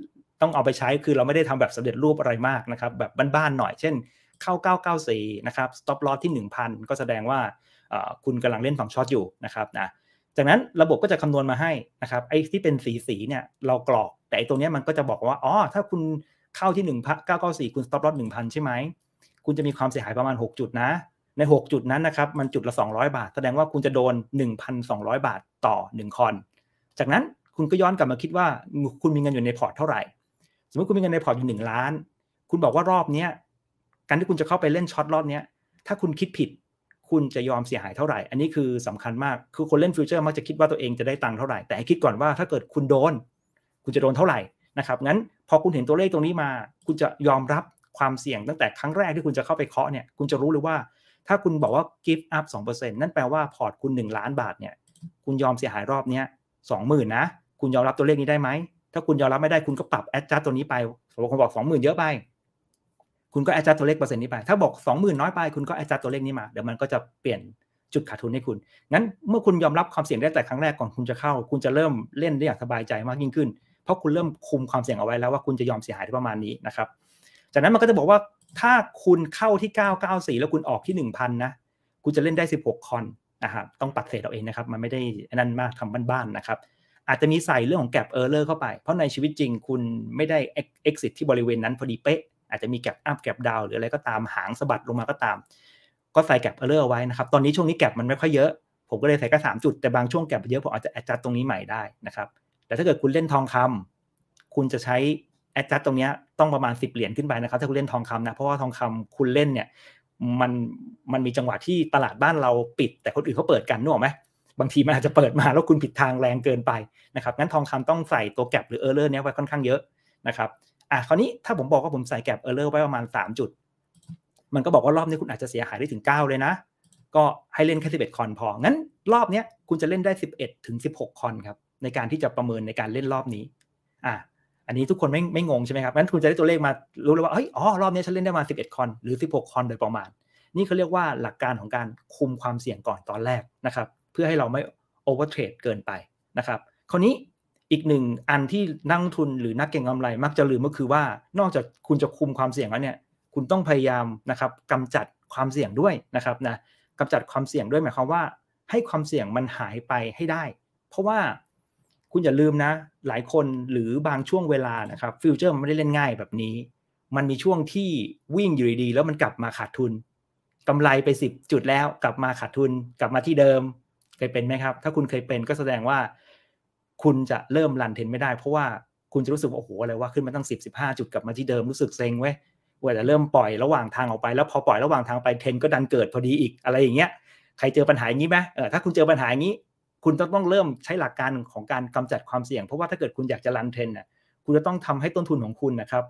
ต้องเอาไปใช้คือเราไม่ได้ทำแบบสำเร็จรูปอะไรมากนะครับแบบบ้านๆหน่อยเช่น เข้า 994 นะครับ stop loss ที่ 1,000 ก็แสดงว่า คุณกำลังเล่นฝั่ง short อยู่นะครับนะจากนั้นระบบก็จะคำนวณมาให้นะครับไอ้ที่เป็นสีสีเนี่ยเรากรอก แต่ไอ้ตรงนี้มันก็จะบอกว่าอ๋อถ้าคุณเข้าที่1 994คุณ stop loss 1,000ใช่ไหมคุณจะมีความเสียหายประมาณ 6 จุดนะ ใน 6 จุดนั้นนะครับมันจุดละ 200 บาท แสดงว่าคุณจะโดน 1,200 บาทต่อ 1 con จากนั้นคุณก็ย้อนกลับมาคิดว่าคุณมีเงินอยู่ใน port เท่าไหร่ สมมติคุณมีเงินใน port อยู่ 1 ล้าน คุณบอกว่ารอบเนี้ยการที่คุณจะเข้าไปเล่น short รอบเนี้ยถ้าคุณคิดผิด คุณจะยอมเสียหายเท่าไหร่ อันนี้คือสำคัญมาก คือคนเล่น future มักจะคิดว่าตัวเองจะได้ตังค์เท่าไหร่ แต่ให้คิดก่อนว่าถ้าเกิดคุณโดน คุณจะโดนเท่าไหร่นะครับ งั้นพอคุณเห็นตัวเลขตรงนี้มา คุณจะยอมรับความเสี่ยงตั้งแต่ครั้งแรกที่คุณจะเข้าไปเคาะเนี่ย คุณจะรู้เลยว่า ถ้าคุณบอกว่า give up 2%นั่นแปลว่า port คุณ 1 ล้านบาทเนี่ย คุณยอมเสียหายรอบเนี้ย20,000นนะ คุณยอมรับตัวเลขนี้ได้ไหม ถ้าคุณยอมรับไม่ได้คุณก็ปรับ adjust ตัวนี้ไปสมมติคนบอก 20,000 เยอะไป คุณก็ adjust ตัวเลขเปอร์เซ็นต์นี้ไป ถ้าบอก 20,000 น้อยไป คุณก็ adjust ตัวเลขนี้มา เดี๋ยวมันก็จะเปลี่ยนจุดขาดทุนให้คุณ งั้นเมื่อคุณยอมรับความเสี่ยงได้แต่ครั้งแรกก่อนคุณจะเข้า คุณจะเริ่มเล่นได้อย่างสบายใจมากยิ่งขึ้น เพราะคุณเริ่มคุมความเสี่ยงเอาไว้แล้วว่าคุณจะยอมเสียหายได้ประมาณนี้นะครับ จากนั้นมันก็จะบอกว่าถ้าคุณเข้าที่ 994 แล้วคุณออกที่ 1,000 นะ คุณจะเล่นได้ 16 คอนนะครับต้องปัดเศษเอาเองนะครับ มันไม่ได้นนั้นมากทำบ้านๆนะครับ อาจจะมีใส่เรื่องของแก p เออร์เลอร์เข้าไป เพราะในชีวิตจริงคุณไม่ได้ exit ที่บริเวณนั้นพอดีเป๊ะ อาจจะมี gap อัพแก p ดาวหรืออะไรก็ตามหางสะบัดลงมาก็ตาม ก็ใส่ gap เออร์เลอร์ไว้นะครับตอนนี้ช่วงนี้แก p มันไม่ค่อยเยอะ ผมก็เลยใส่แค่สามจุดแต่บางช่วงแก p เยอะผมอาจจะ adjust ตรงนี้ใหม่ได้นะครับแต่ถ้าเกิดคุณเล่นทองคำคุณจะใช้ adjust ตรงนี้ต้องประมาณ 10 เหรียญขึ้นไปนะครับถ้าคุณเล่นทองคำนะเพราะว่าทองคำคุณเล่นเนี่ยมันมันมีจังหวะที่ตลาดบ้านเราปิด แต่คนอื่นเขาเปิดกันนึกออกไหมบางทีมันอาจจะเปิดมาแล้วคุณผิดทางแรงเกินไปนะครับงั้นทองคำต้องใส่ตัว gap หรือ error เนี้ยไว้ค่อนข้างเยอะนะครับ อะคราวนี้ถ้าผมบอกว่าผมใส่ gap error ไว้ประมาณ 3 จุด มันก็บอกว่ารอบนี้คุณอาจจะเสียหายได้ถึง 9 เลยนะ ก็ให้เล่นแค่11คอนพอ งั้นรอบเนี้ยคุณจะเล่นได้ 11 ถึง 16 คอนครับในการที่จะประเมินในการเล่นรอบนี้ อะอันนี้ทุกคนไม่ไม่งงใช่ไหมครับงั้นคุณจะได้ตัวเลขมารู้เลยว่าเฮ้ยอ๋อรอบนี้ฉันเล่นได้มา 11 คอนหรือ 16 คอนโดยประมาณ นี่เขาเรียกว่าหลักการของการคุมความเสี่ยงก่อนตอนแรกนะครับ เพื่อให้เราไม่ overtrade เกินไปนะครับ คราวนี้ อีกหนึ่งอันที่นักลงทุนหรือนักเก็งกำไร มักจะลืมก็คือว่านอกจากคุณจะคุมความเสี่ยงแล้วเนี่ยคุณต้องพยายามนะครับกำจัดความเสี่ยงด้วยนะครับนะกำจัดความเสี่ยงด้วยหมายความว่า ให้ความเสี่ยงมันหายไปให้ได้ เพราะว่าคุณอย่าลืมนะ หลายคนหรือบางช่วงเวลานะครับ future มันไม่ได้เล่นง่ายแบบนี้ มันมีช่วงที่วิ่งอยู่ดีๆแล้วมันกลับมาขาดทุนกำไรไปสิบจุดแล้วกลับมาขาดทุน กลับมาที่เดิมเคยเป็นไหมครับ ถ้าคุณเคยเป็นก็แสดงว่า คุณจะเริ่มรันเทนไม่ได้ เพราะว่าคุณจะรู้สึกว่าโอ้โหอะไรว่าขึ้นมาตั้งสิบสิบห้าจุดกลับมาที่เดิมรู้สึกเซ็งเว้ยว่าจะเริ่มปล่อยระหว่างทางออกไป แล้วพอปล่อยระหว่างทางไปเทนก็ดันเกิดพอดีอีกอะไรอย่างเงี้ยใครเจอปัญหาอย่างนี้ไหมเออถ้าคุณเจอปัญหาอย่างนี้ คุณต้องต้องเริ่มใช้หลักการของการกำจัดความเสี่ยง เพราะว่าถ้าเกิดคุณอยากจะรันเทรนน่ะคุณจะต้องทำให้ต้นทุนของคุณนะครับ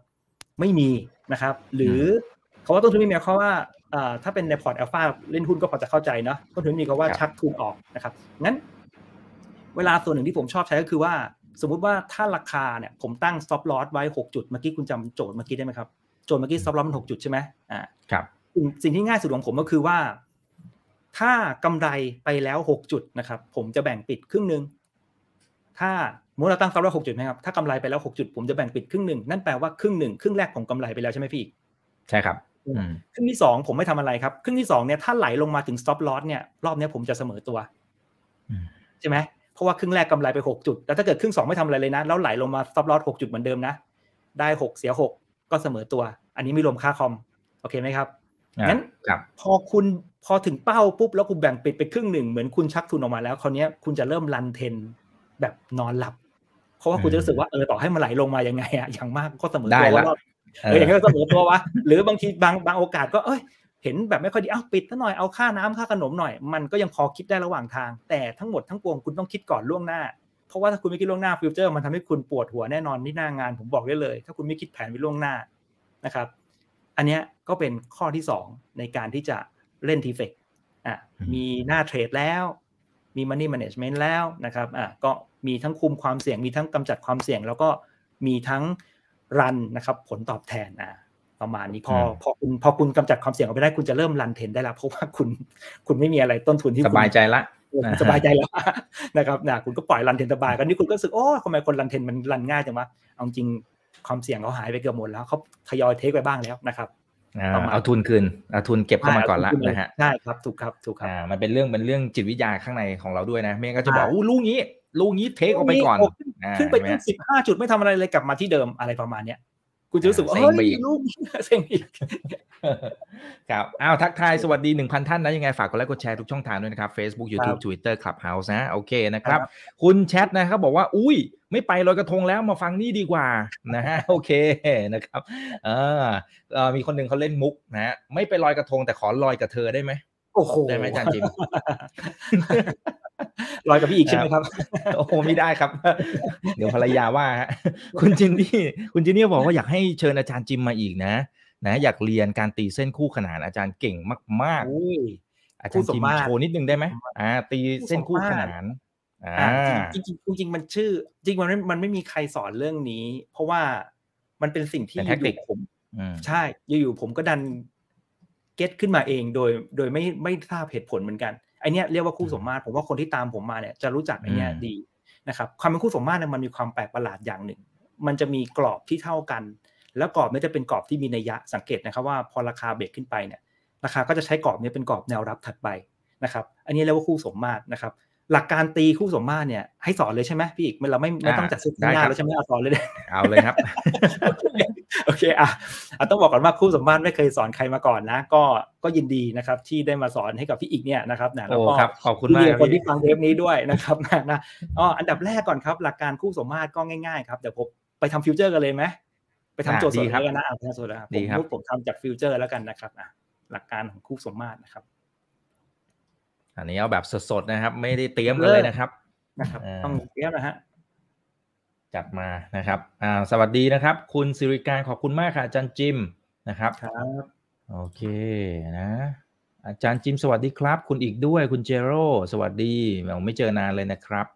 ไม่มีนะครับ หรือคาว่าต้นทุนไม่มีเขาว่าถ้าเป็นในพอร์ตอัลฟาเล่นหุ้นก็พอจะเข้าใจเนาะต้นทุนมีเขาว่าชักทุนออกนะครับงั้น เวลาส่วนหนึ่งที่ผมชอบใช้ก็คือว่า สมมุติว่าถ้าราคาเนี่ยผมตั้ง stop loss ไว้ 6 จุดเมื่อกี้คุณจำโจทย์เมื่อกี้ได้ไหมครับโจทย์เมื่อกี้ stop loss มัน6จุดใช่ไหมอ่าครับสิ่งที่ง่ายสุดของผมก็คือว่า ถ้ากำไรไปแล้ว 6 จุดนะครับ ผมจะแบ่งปิดครึ่งหนึ่งถ้าเมื่อเราตั้ง stop loss 6จุดไหมครับถ้ากำไรไปแล้ว 6 จุด ผมจะแบ่งปิดครึ่งหนึ่งนั่นแปลว่าครึ่งหนึ่งครึ่งแรกผมกำไรไปแล้วใช่ไหมพี่ใช่ครับครึ่งที่สองผมไม่ทำอะไรครับ ครึ่งที่สองเนี่ยถ้าไหลลงมาถึง stop loss เนี่ยรอบนี้ผมจะเสมอตัวใช่ไหม เพราะว่าครึ่งแรกกำไรไปหกจุด แล้วถ้าเกิดครึ่งสองไม่ทำอะไรเลยนะ แล้วไหลลงมา stop loss หกจุดเหมือนเดิมนะ ได้หกเสียหกก็เสมอตัว อันนี้ไม่รวมค่าคอม โอเคไหมครับงั้นพอคุณพอถึงเป้าปุ๊บแล้วคุณแบ่งปิดไปครึ่งหนึ่งเหมือนคุณชักทุนออกมาแล้วคราวนี้คุณจะเริ่มรันเทนแบบนอนหลับ เพราะว่าคุณจะรู้สึกว่าเออต่อให้มันไหลลงมายังไงอะอย่างมากก็เสมอได้ตัวละว่าเอออย่างนี้ก็เสมอตัววะหรือบางทีบางบางโอกาสก็เอ้ย เห็นแบบไม่ค่อยดีเอ้าปิดซะหน่อยเอาค่าน้ำค่าขนมหน่อย มันก็ยังพอคิดได้ระหว่างทาง แต่ทั้งหมดทั้งปวงคุณต้องคิดก่อนล่วงหน้า เพราะว่าถ้าคุณไม่คิดล่วงหน้า future มันทำให้คุณปวดหัวแน่นอนที่หน้างาน ผมบอกได้เลย ถ้าคุณไม่คิดแผนไว้ล่วงหน้านะครับ อันเนี้ยก็เป็นข้อที่สองในการที่จะเล่น TFEXอะอืมมีหน้า trade แล้วมี Money Management แล้วนะครับอะก็มีทั้งคุมความเสี่ยงมีทั้งกำจัดความเสี่ยง แล้วก็มีทั้ง run นะครับผลตอบแทนอะ ประมาณนี้พออืมพอคุณพอคุณกำจัดความเสี่ยงออกไปได้คุณจะเริ่ม run trend ได้แล้วเพราะว่าคุณคุณไม่มีอะไรต้นทุนที่คุณสบายใจละเออคุณสบายใจแล้วนะครับนะคุณก็ปล่อย run trend สบายกันนี่คุณก็รู้สึกโอ้ทำไมคน run trend มัน run ง่ายจังวะเอาจริงความเสี่ยงเขาหายไปเกือบหมดแล้วเขาทยอย take ไปบ้างแล้วนะครับอ่าประมาณเอาทุนคืนเอาทุนเก็บเข้ามาก่อนละใช่นะฮะใช่ครับถูกครับถูกครับอ่ามันเป็นเรื่องเป็นเรื่องจิตวิทยาข้างในของเราด้วยนะไม่งั้นก็จะบอกใช่อู้ลูกนี้ลูกนี้เทคออกไปก่อนโขึ้อ่าขึ้นไปเห็นไหมตั้งสิบห้าจุดไม่ทำอะไรเลยกลับมาที่เดิมอะไรประมาณเนี้ย คุณจะรู้สึกว่าเซ็งเฮ้ยไปอีกลูกนี้เซ็งอีกครับอ้าวทักทายสวัสดี 1,000 ท่านนะ ยังไง ฝากกดไลค์กดแชร์ทุกช่องทางด้วยนะครับ Facebook YouTube Twitter Clubhouse นะ โอเคนะครับครับคุณแชทนะครับบอกว่า อุ้ย ไม่ไปลอยกระทงแล้วมาฟังนี่ดีกว่านะฮะโอเคนะครับเออเอ่อมีคนหนึ่งเขาเล่นมุกนะฮะไม่ไปลอยกระทงแต่ขอลอยกับเธอได้ไหมโอ้โหได้ไหมอาจารย์จิม ลอยกับพี่อีกใช่ไหมครับ โอ้โหไม่ได้ครับ เดี๋ยวภรรยาว่าฮะคุณจินนี่คุณจินนี่บอกว่าอยากให้เชิญอาจารย์จิมมาอีกนะ นะ อยากเรียนการตีเส้นคู่ขนานอาจารย์เก่งมากอุ้ยๆอาจารย์จิมคู่สมมาตรโชว์นิดนึงได้ไหมอ่า ตีเส้นคู่ขนานอ่าอ่าจริงๆจริงๆจริงๆมันชื่อ จริงๆมันไม่มันไม่มีใครสอนเรื่องนี้ เพราะว่ามันเป็นสิ่งที่เป็นแท็กติกอยู่ๆผมอืมใช่อยู่ๆผมก็ดันเก็ตขึ้นมาเองโดย โดยไม่ไม่ทราบเหตุผลเหมือนกัน ไอเนี้ยเรียกว่าคู่สมมาตรผมว่าคนที่ตามผมมาเนี่ยจะรู้จักไอเนี้ยอืมดีนะครับความเป็นคู่สมมาตรเนี่ยมันมีความแปลกประหลาดอย่างหนึ่ง มันจะมีกรอบที่เท่ากัน แล้วกรอบเนี้จะเป็นกรอบที่มีนัยยะสังเกตนะครับว่าพอราคาเบรกขึ้นไปเนี่ยราคาก็จะใช้กรอบนี้เป็นกรอบแนวรับถัดไปนะครับ อันนี้เรียกว่าคู่สมมาตรนะครับ หลักการตีคู่สมมาตรเนี่ยให้สอนเลยใช่ไหมพี่อีกไม่เราไม่ไม่ต้องจัดเซตได้หน้าครับแล้วใช่ไหมเอาสอนเลยเอาเลยครับโอเคอะอะต้องบอกก่อนว่าคู่สมมาตรไม่เคยสอนใครมาก่อนนะ ก็ก็ยินดีนะครับ ที่ได้มาสอนให้กับพี่อีกเนี่ยนะครับนะแล้วโอ้ก็ครับขอบคุณที่มากเรียครับคนที่พี่ฟังเทปนี้ด้วยนะครับนะนะอ๋ออันดับแรกก่อนครับ หลักการคู่สมมาตรก็ง่ายๆครับเดี๋ยวผมไปทำฟิวเจอร์กันเลยไหมไปทำโจทย์สดเลยนะอะไปทำโจทย์นะครับดีครับผมผมทำจากฟิวเจอร์แล้วกันนะครับอะหลักการของคู่สมมาตรนะครับ อันนี้เอาแบบสดๆนะครับ ไม่ได้เตรียมกันเลยนะครับนะครับอ่าต้องเรียบนะฮะจัดมานะครับอ่าสวัสดีนะครับ คุณสิริการขอบคุณมากค่ะอาจารย์จิมนะครับครับ โอเคนะ อาจารย์จิมสวัสดีครับ คุณอีกด้วยคุณเจโรสวัสดีเราไม่เจอนานเลยนะครับ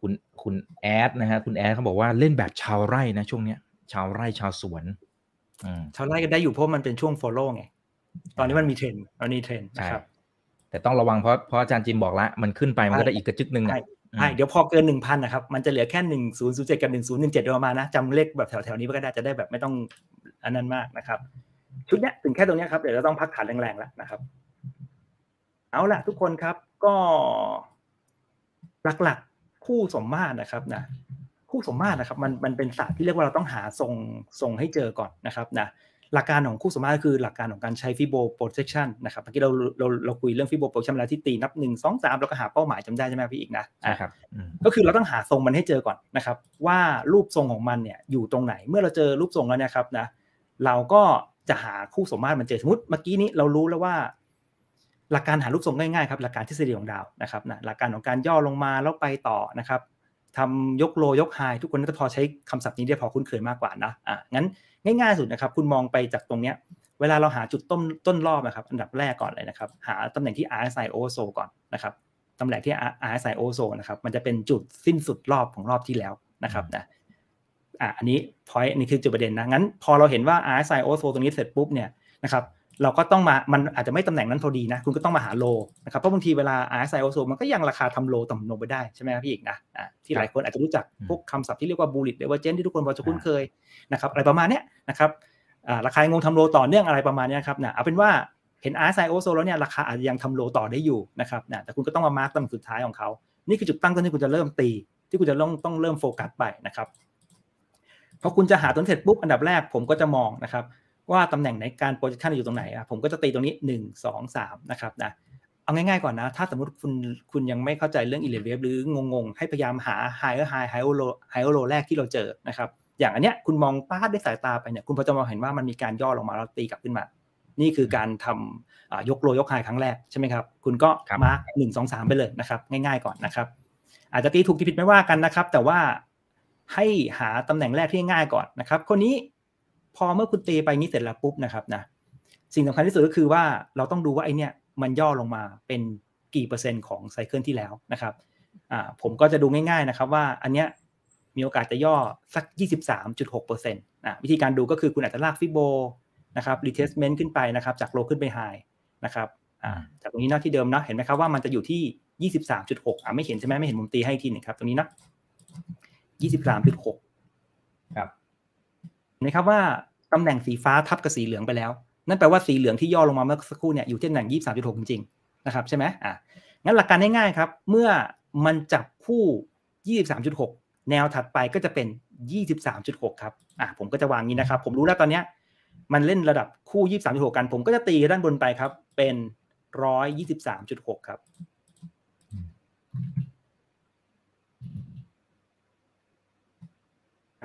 คุณคุณแอดนะฮะคุณแอดเขาบอกว่าเล่นแบบชาวไร่นะช่วงเนี้ย ชาวไร่ชาวสวนอืมชาวไร่ก็ได้อยู่เพราะมันเป็นช่วง follow ไงตอนนี้มันมีเทรนด์ตอนนี้เทรนด์ใช่นะครับ แต่ต้องระวังเพราะเพราะอาจารย์จิมบอกละมันขึ้นไปมันก็ได้อีกกระจึกหนึ่งใช่อะใช่เดี๋ยวพอเกินหนึ่งพันนะครับ มันจะเหลือแค่หนึ่งศูนย์ศูนย์เจ็ดกับหนึ่งศูนย์หนึ่งเจ็ดโดยประมาณนะจำเลขแบบแถวๆนี้ก็ได้จะได้แบบไม่ต้องอันนั้นมากนะครับ ชุดเนี้ยถึงแค่ตรงเนี้ยครับเดี๋ยวเราต้องพักฐานแรงๆแล้วนะครับ เอาล่ะ ทุกคนครับก็ หลักๆคู่สมมาตรนะครับนะคู่สมมาตรนะครับ มันมันเป็นศาสตร์ที่เรียกว่าเราต้องหาทรงทรงให้เจอก่อนนะครับนะ หลักการของคู่สมมาตรก็คือหลักการของการใช้ฟิโบโปรเจคชันนะครับเมื่อกี้เราเราเราคุยเรื่องฟิโบโปรเจคชันแล้วที่ตีนับหนึ่งสองสามแล้วก็หาเป้าหมายจำได้ใช่ไหมพี่อีกนะใช่ครับอืมก็คือเราต้องหาทรงมันให้เจอก่อนนะครับว่ารูปทรงของมันเนี่ยอยู่ตรงไหนเมื่อเราเจอรูปทรงแล้วเนะครับนะเราก็จะหาคู่สมมาตรมันเจอสมมติเมื่อกี้นี้เรารู้แล้วว่า หลักการหารูปทรงง่ายๆครับหลักการทฤษฎีของดาวนะครับนะหลักการของการย่อลงมาแล้วไปต่อนะครับ ทำยกโลยกไฮทุกคนน่าจะพอใช้คำศัพท์นี้ได้พอคุ้นเคยมากกว่านะอะงั้นง่ายๆสุดนะครับ คุณมองไปจากตรงเนี้ยเวลาเราหาจุดต้นต้นรอบนะครับ อันดับแรกก่อนเลยนะครับ หาตำแหน่งที่ RSI oversold ก่อนนะครับตำแหน่งที่ RSI oversold นะครับมันจะเป็นจุดสิ้นสุดรอบของรอบที่แล้วนะครับนะอะอันนี้ point อันนี้คือจุดประเด็นนะงั้นพอเราเห็นว่า RSI oversold ตรงนี้เสร็จปุ๊บเนี่ยนะครับ เราก็ต้องมามันอาจจะไม่ตำแหน่งนั้นพอดีนะคุณก็ต้องมาหาโลนะครับเพราะบางทีเวลา RSI oversold มันก็ยังราคาทำโลต่ำลงไปได้ใช่ไหมครับพี่อีกนะอะที่หลายคนอาจจะรู้จักพวกคำศัพท์ที่เรียกว่า bullish divergence ที่ทุกคนพอจะคุ้นเคยนะครับอะไรประมาณเนี้ยนะครับอ่าราคายังคงทำโลต่อเนื่องอะไรประมาณเนี้ยครับนะเอาเป็นว่าเห็น RSI o z o แล้วเนี่ยราคาอาจจะยังทำโลต่อได้อยู่นะครับนะแต่คุณก็ต้องมามาร์กตำแหน่งสุดท้ายของเขานี่คือจุดตั้งต้นที่คุณจะเริ่มตี ที่คุณจะต้องต้องเริ่มโฟกัสไปนะครับพอคุณจะหาต้นเสร็จปุ๊บอันดับแรกผมก็จะมองนะครับ ว่าตำแหน่งในการ position อยู่ตรงไหนอะผมก็จะตีตรงนี้ 1 2 3 นะครับนะเอาง่ายๆก่อนนะ ถ้าสมมติคุณคุณยังไม่เข้าใจเรื่อง Elliott Wave หรืองงๆ ให้พยายามหา higher high higher low higher low แรกที่เราเจอนะครับอย่างอันเนี้ยคุณมองปราดด้วยสายตาไปเนี่ยคุณพอจะมองเห็นว่ามันมีการย่อลงมาแล้วตีกลับขึ้นมา นี่คือการทำยก low ยก high ครั้งแรกใช่ไหมครับคุณก็ mark หนึ่งสองสามไปเลยนะครับง่ายๆก่อนนะครับ อาจจะตีถูกที่ผิดไม่ว่ากันนะครับ แต่ว่าให้หาตำแหน่งแรกที่ง่ายก่อนนะครับ คราวนี้ พอเมื่อคุณตีไปนี้เสร็จแล้วปุ๊บนะครับนะสิ่งสำคัญที่สุดก็คือว่าเราต้องดูว่าไอเนี้ยมันย่อลงมาเป็นกี่เปอร์เซ็นต์ของ cycle ที่แล้วนะครับอ่าผมก็จะดูง่ายๆนะครับว่าอันเนี้ยมีโอกาสจะย่อสัก 23.6%นะวิธีการดูก็คือคุณอาจจะลาก Fibo นะครับ retracement ขึ้นไปนะครับจาก low ขึ้นไป high นะครับอ่าจากตรงนี้นะที่เดิมนะเห็นไหมครับว่ามันจะอยู่ที่ 23.6อ่าไม่เห็นใช่ไหมไม่เห็นมุมตีให้ทีหนึ่งครับตรงนี้นะ23.6 ครับเห็น ไหมครับว่าตำแหน่งสีฟ้าทับกับสีเหลืองไปแล้ว นั่นแปลว่าสีเหลืองที่ย่อลงมาเมื่อสักครู่เนี่ยอยู่ที่ตำแหน่ง23.6จริงๆนะครับใช่ไหมอะงั้นหลักการง่ายๆครับ เมื่อมันจับคู่23.6แนวถัดไปก็จะเป็น23.6ครับอะผมก็จะวางนี้นะครับ ผมรู้แล้วตอนเนี้ยมันเล่นระดับคู่23.6กัน ผมก็จะตีด้านบนไปครับ เป็น123.6ครับดัง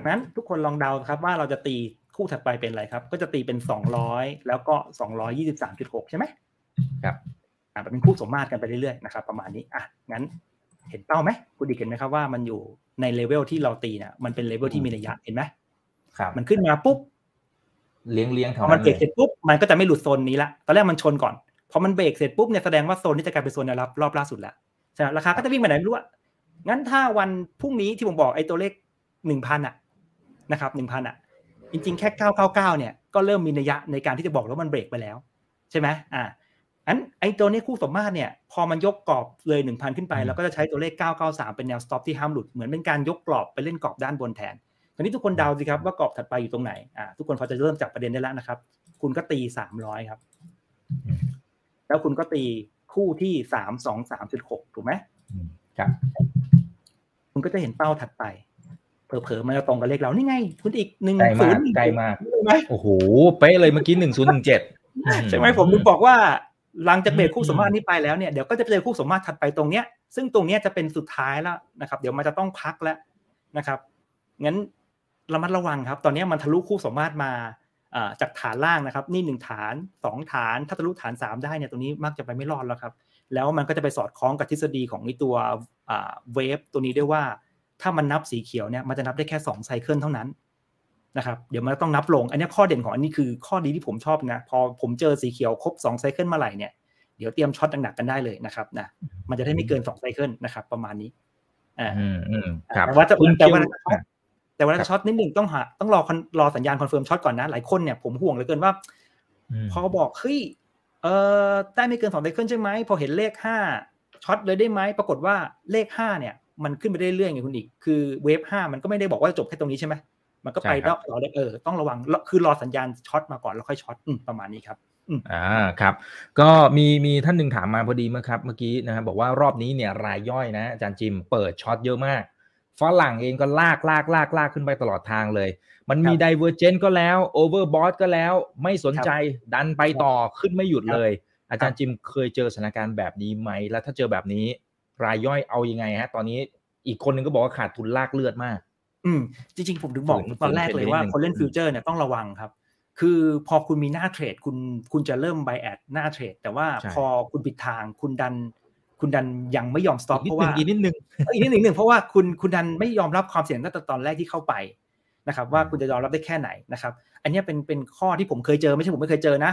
นั้นทุกคนลองเดาครับว่าเราจะตีคู่ถัดไปเป็นอะไรครับ ก็จะตีเป็น200แล้วก็223.6ใช่ไหมครับอ่าเป็นคู่สมมาตรกันไปเรื่อยๆนะครับประมาณนี้อะงั้นเห็นเป้าไหมคุณดิเห็นไหมครับว่ามันอยู่ในเลเวลที่เราตีเนี่ยมันเป็นเลเวลที่มีระยะเห็นไหมครับมันขึ้นมาปุ๊บเลี้ยงเลี้ยงแถวนั้นเลยพอมันั้นนเบรกเลเสร็จปุ๊บมันก็จะไม่หลุดโซนนี้ละตอนแรกมันชนก่อนพอมันเบรกเสร็จปุ๊บเนี่ยแสดงว่าโซนนี้จะกลายเป็นโซนแนวรับรอบล่าสุดแล้วใช่ไหมราคาก็จะวิ่งไปไหนไม่รู้อะงั้นถ้าวันพรุ่งนี้ที่ผมบอกไอ้ตัวเลขหนึ่งพันอะ นะครับหนึ่งพันอะจริงๆแค่เก้าเก้าเก้าเนี่ยก็เริ่มมีนัยยะในการที่จะบอกแล้วมันเบรกไปแล้ว ใช่ไหมอ่าอันไอ้ตัวนี้คู่สมมาตรเนี่ยพอมันยกกรอบเลยหนึ่งพันขึ้นไปเราก็จะใช้ตัวเลขเก้าเก้าสามเป็นแนว stop ที่ห้ามหลุดเหมือนเป็นการยกกรอบไปเล่นกรอบด้านบนแทนทีนี้ทุกคนเดาสิครับว่ากรอบถัดไปอยู่ตรงไหนอ่าทุกคนพอจะเริ่มจับประเด็นได้แล้วนะครับ คุณก็ตีสามร้อยครับ แล้วคุณก็ตีคู่ที่สามสองสามจุดหกถูกไหมครับคุณก็จะเห็นเป้าถัดไป เผลอๆมันจะตรงกับเลขเรานี่ไง คุณอีกหนึ่งใกล้ศูมานกย์ใกล้มากใช่ไหมโอ้โหเป๊ะเลยเมื่อกี้หนึ่งศูนย์หนึ่งเจ็ดใช่ไหมผมถึงบอกว่าหลังจากเบรกคู่สมมาตรนี้ไปแล้วเนี่ยเดี๋ยวก็จะเจอคู่สมมาตรถัดไปตรงเนี้ยซึ่งตรงเนี้ยจะเป็นสุดท้ายแล้วนะครับ เดี๋ยวมันจะต้องพักแล้วนะครับงั้นระมัดระวังครับ ตอนนี้มันทะลุคู่สมมาตรมาอ่าจากฐานล่างนะครับ นี่หนึ่งฐานสองฐานถ้าทะลุฐานสามได้เนี่ยตรงนี้มักจะไปไม่รอดแล้วครับ แล้วมันก็จะไปสอดคล้องกับทฤษฎีของไอ้ตัวเวฟตัวนี้ด้วยว่า ถ้ามันนับสีเขียวเนี่ยมันจะนับได้แค่2ไซเคิลเท่านั้นนะครับเดี๋ยวมันต้องนับลง อันนี้ข้อเด่นของอันนี้คือข้อดีที่ผมชอบนะ พอผมเจอสีเขียวครบ2ไซเคิลเมื่อไหร่เนี่ยเดี๋ยวเตรียม short หนักๆกันได้เลยนะครับนะมันจะได้ไม่เกิน2 cycle นะครับ ประมาณนี้อ่าอืมอืมครับแต่ว่าจะคุณแต่ว่าคิวจะ short แต่ว่าจะ short นิดหนึ่งต้องหาต้องรอคอนรอสัญญาณ confirm short ก่อนนะ หลายคนเนี่ยผมห่วงเหลือเกินว่าพอบอกเฮ้ยเออได้ไม่เกินสอง cycle ใช่ไหมพอเห็นเลขห้า short เลยได้ไหมปรากฏว่าเลขห้าเนี่ย มันขึ้นไปได้เรื่อยๆไงคุณอีก คือ wave ห้ามันก็ไม่ได้บอกว่าจะจบแค่ตรงนี้ใช่ไหมมันก็ไปใช่ครับต่อได้เออต้องระวังคือรอสัญญาณ short มาก่อนแล้วค่อย short อืมประมาณนี้ครับอ่าครับ ก็มีมีท่านหนึ่งถามมาพอดีเมื่อครับเมื่อกี้นะครับบอกว่ารอบนี้เนี่ยรายย่อยนะอาจารย์จิมเปิด short เยอะมากฝรั่งเองก็ลากลากลากลากขึ้นไปตลอดทางเลย มันมีครับ divergence ก็แล้ว overbought ก็แล้ว ไม่สนใจดันไปต่อขึ้นไม่หยุดเลย อาจารย์จิมเคยเจอสถานการณ์แบบนี้ไหม แล้วถ้าเจอแบบนี้ รายย่อยเอายังไงฮะ ตอนนี้อีกคนนึงก็บอกว่าขาดทุนลากเลือดมาก อืม จริง ๆ ผมถึงบอกฝืนตอนแรกเลยว่าฝืนคนเล่นอืม future เนี่ยต้องระวังครับ คือพอคุณมีหน้า trade คุณคุณจะเริ่ม bias หน้า trade แต่ว่าใช่พอคุณผิดทางคุณดันคุณดันยังไม่ยอม stop เพราะว่าอีกนิเพดราะหนึ่ว่างอีกนิดหนึ่งเอออีกนิดหนึ่งหนึ่งเพราะว่าคุณคุณดันไม่ยอมรับความเสี่ยงตั้งแต่ตอนแรกที่เข้าไปนะครับ ว่าคุณจะยอมรับได้แค่ไหนนะครับ อันเนี้ยเป็นเป็นข้อที่ผมเคยเจอไม่ใช่ผมไม่เคยเจอนะ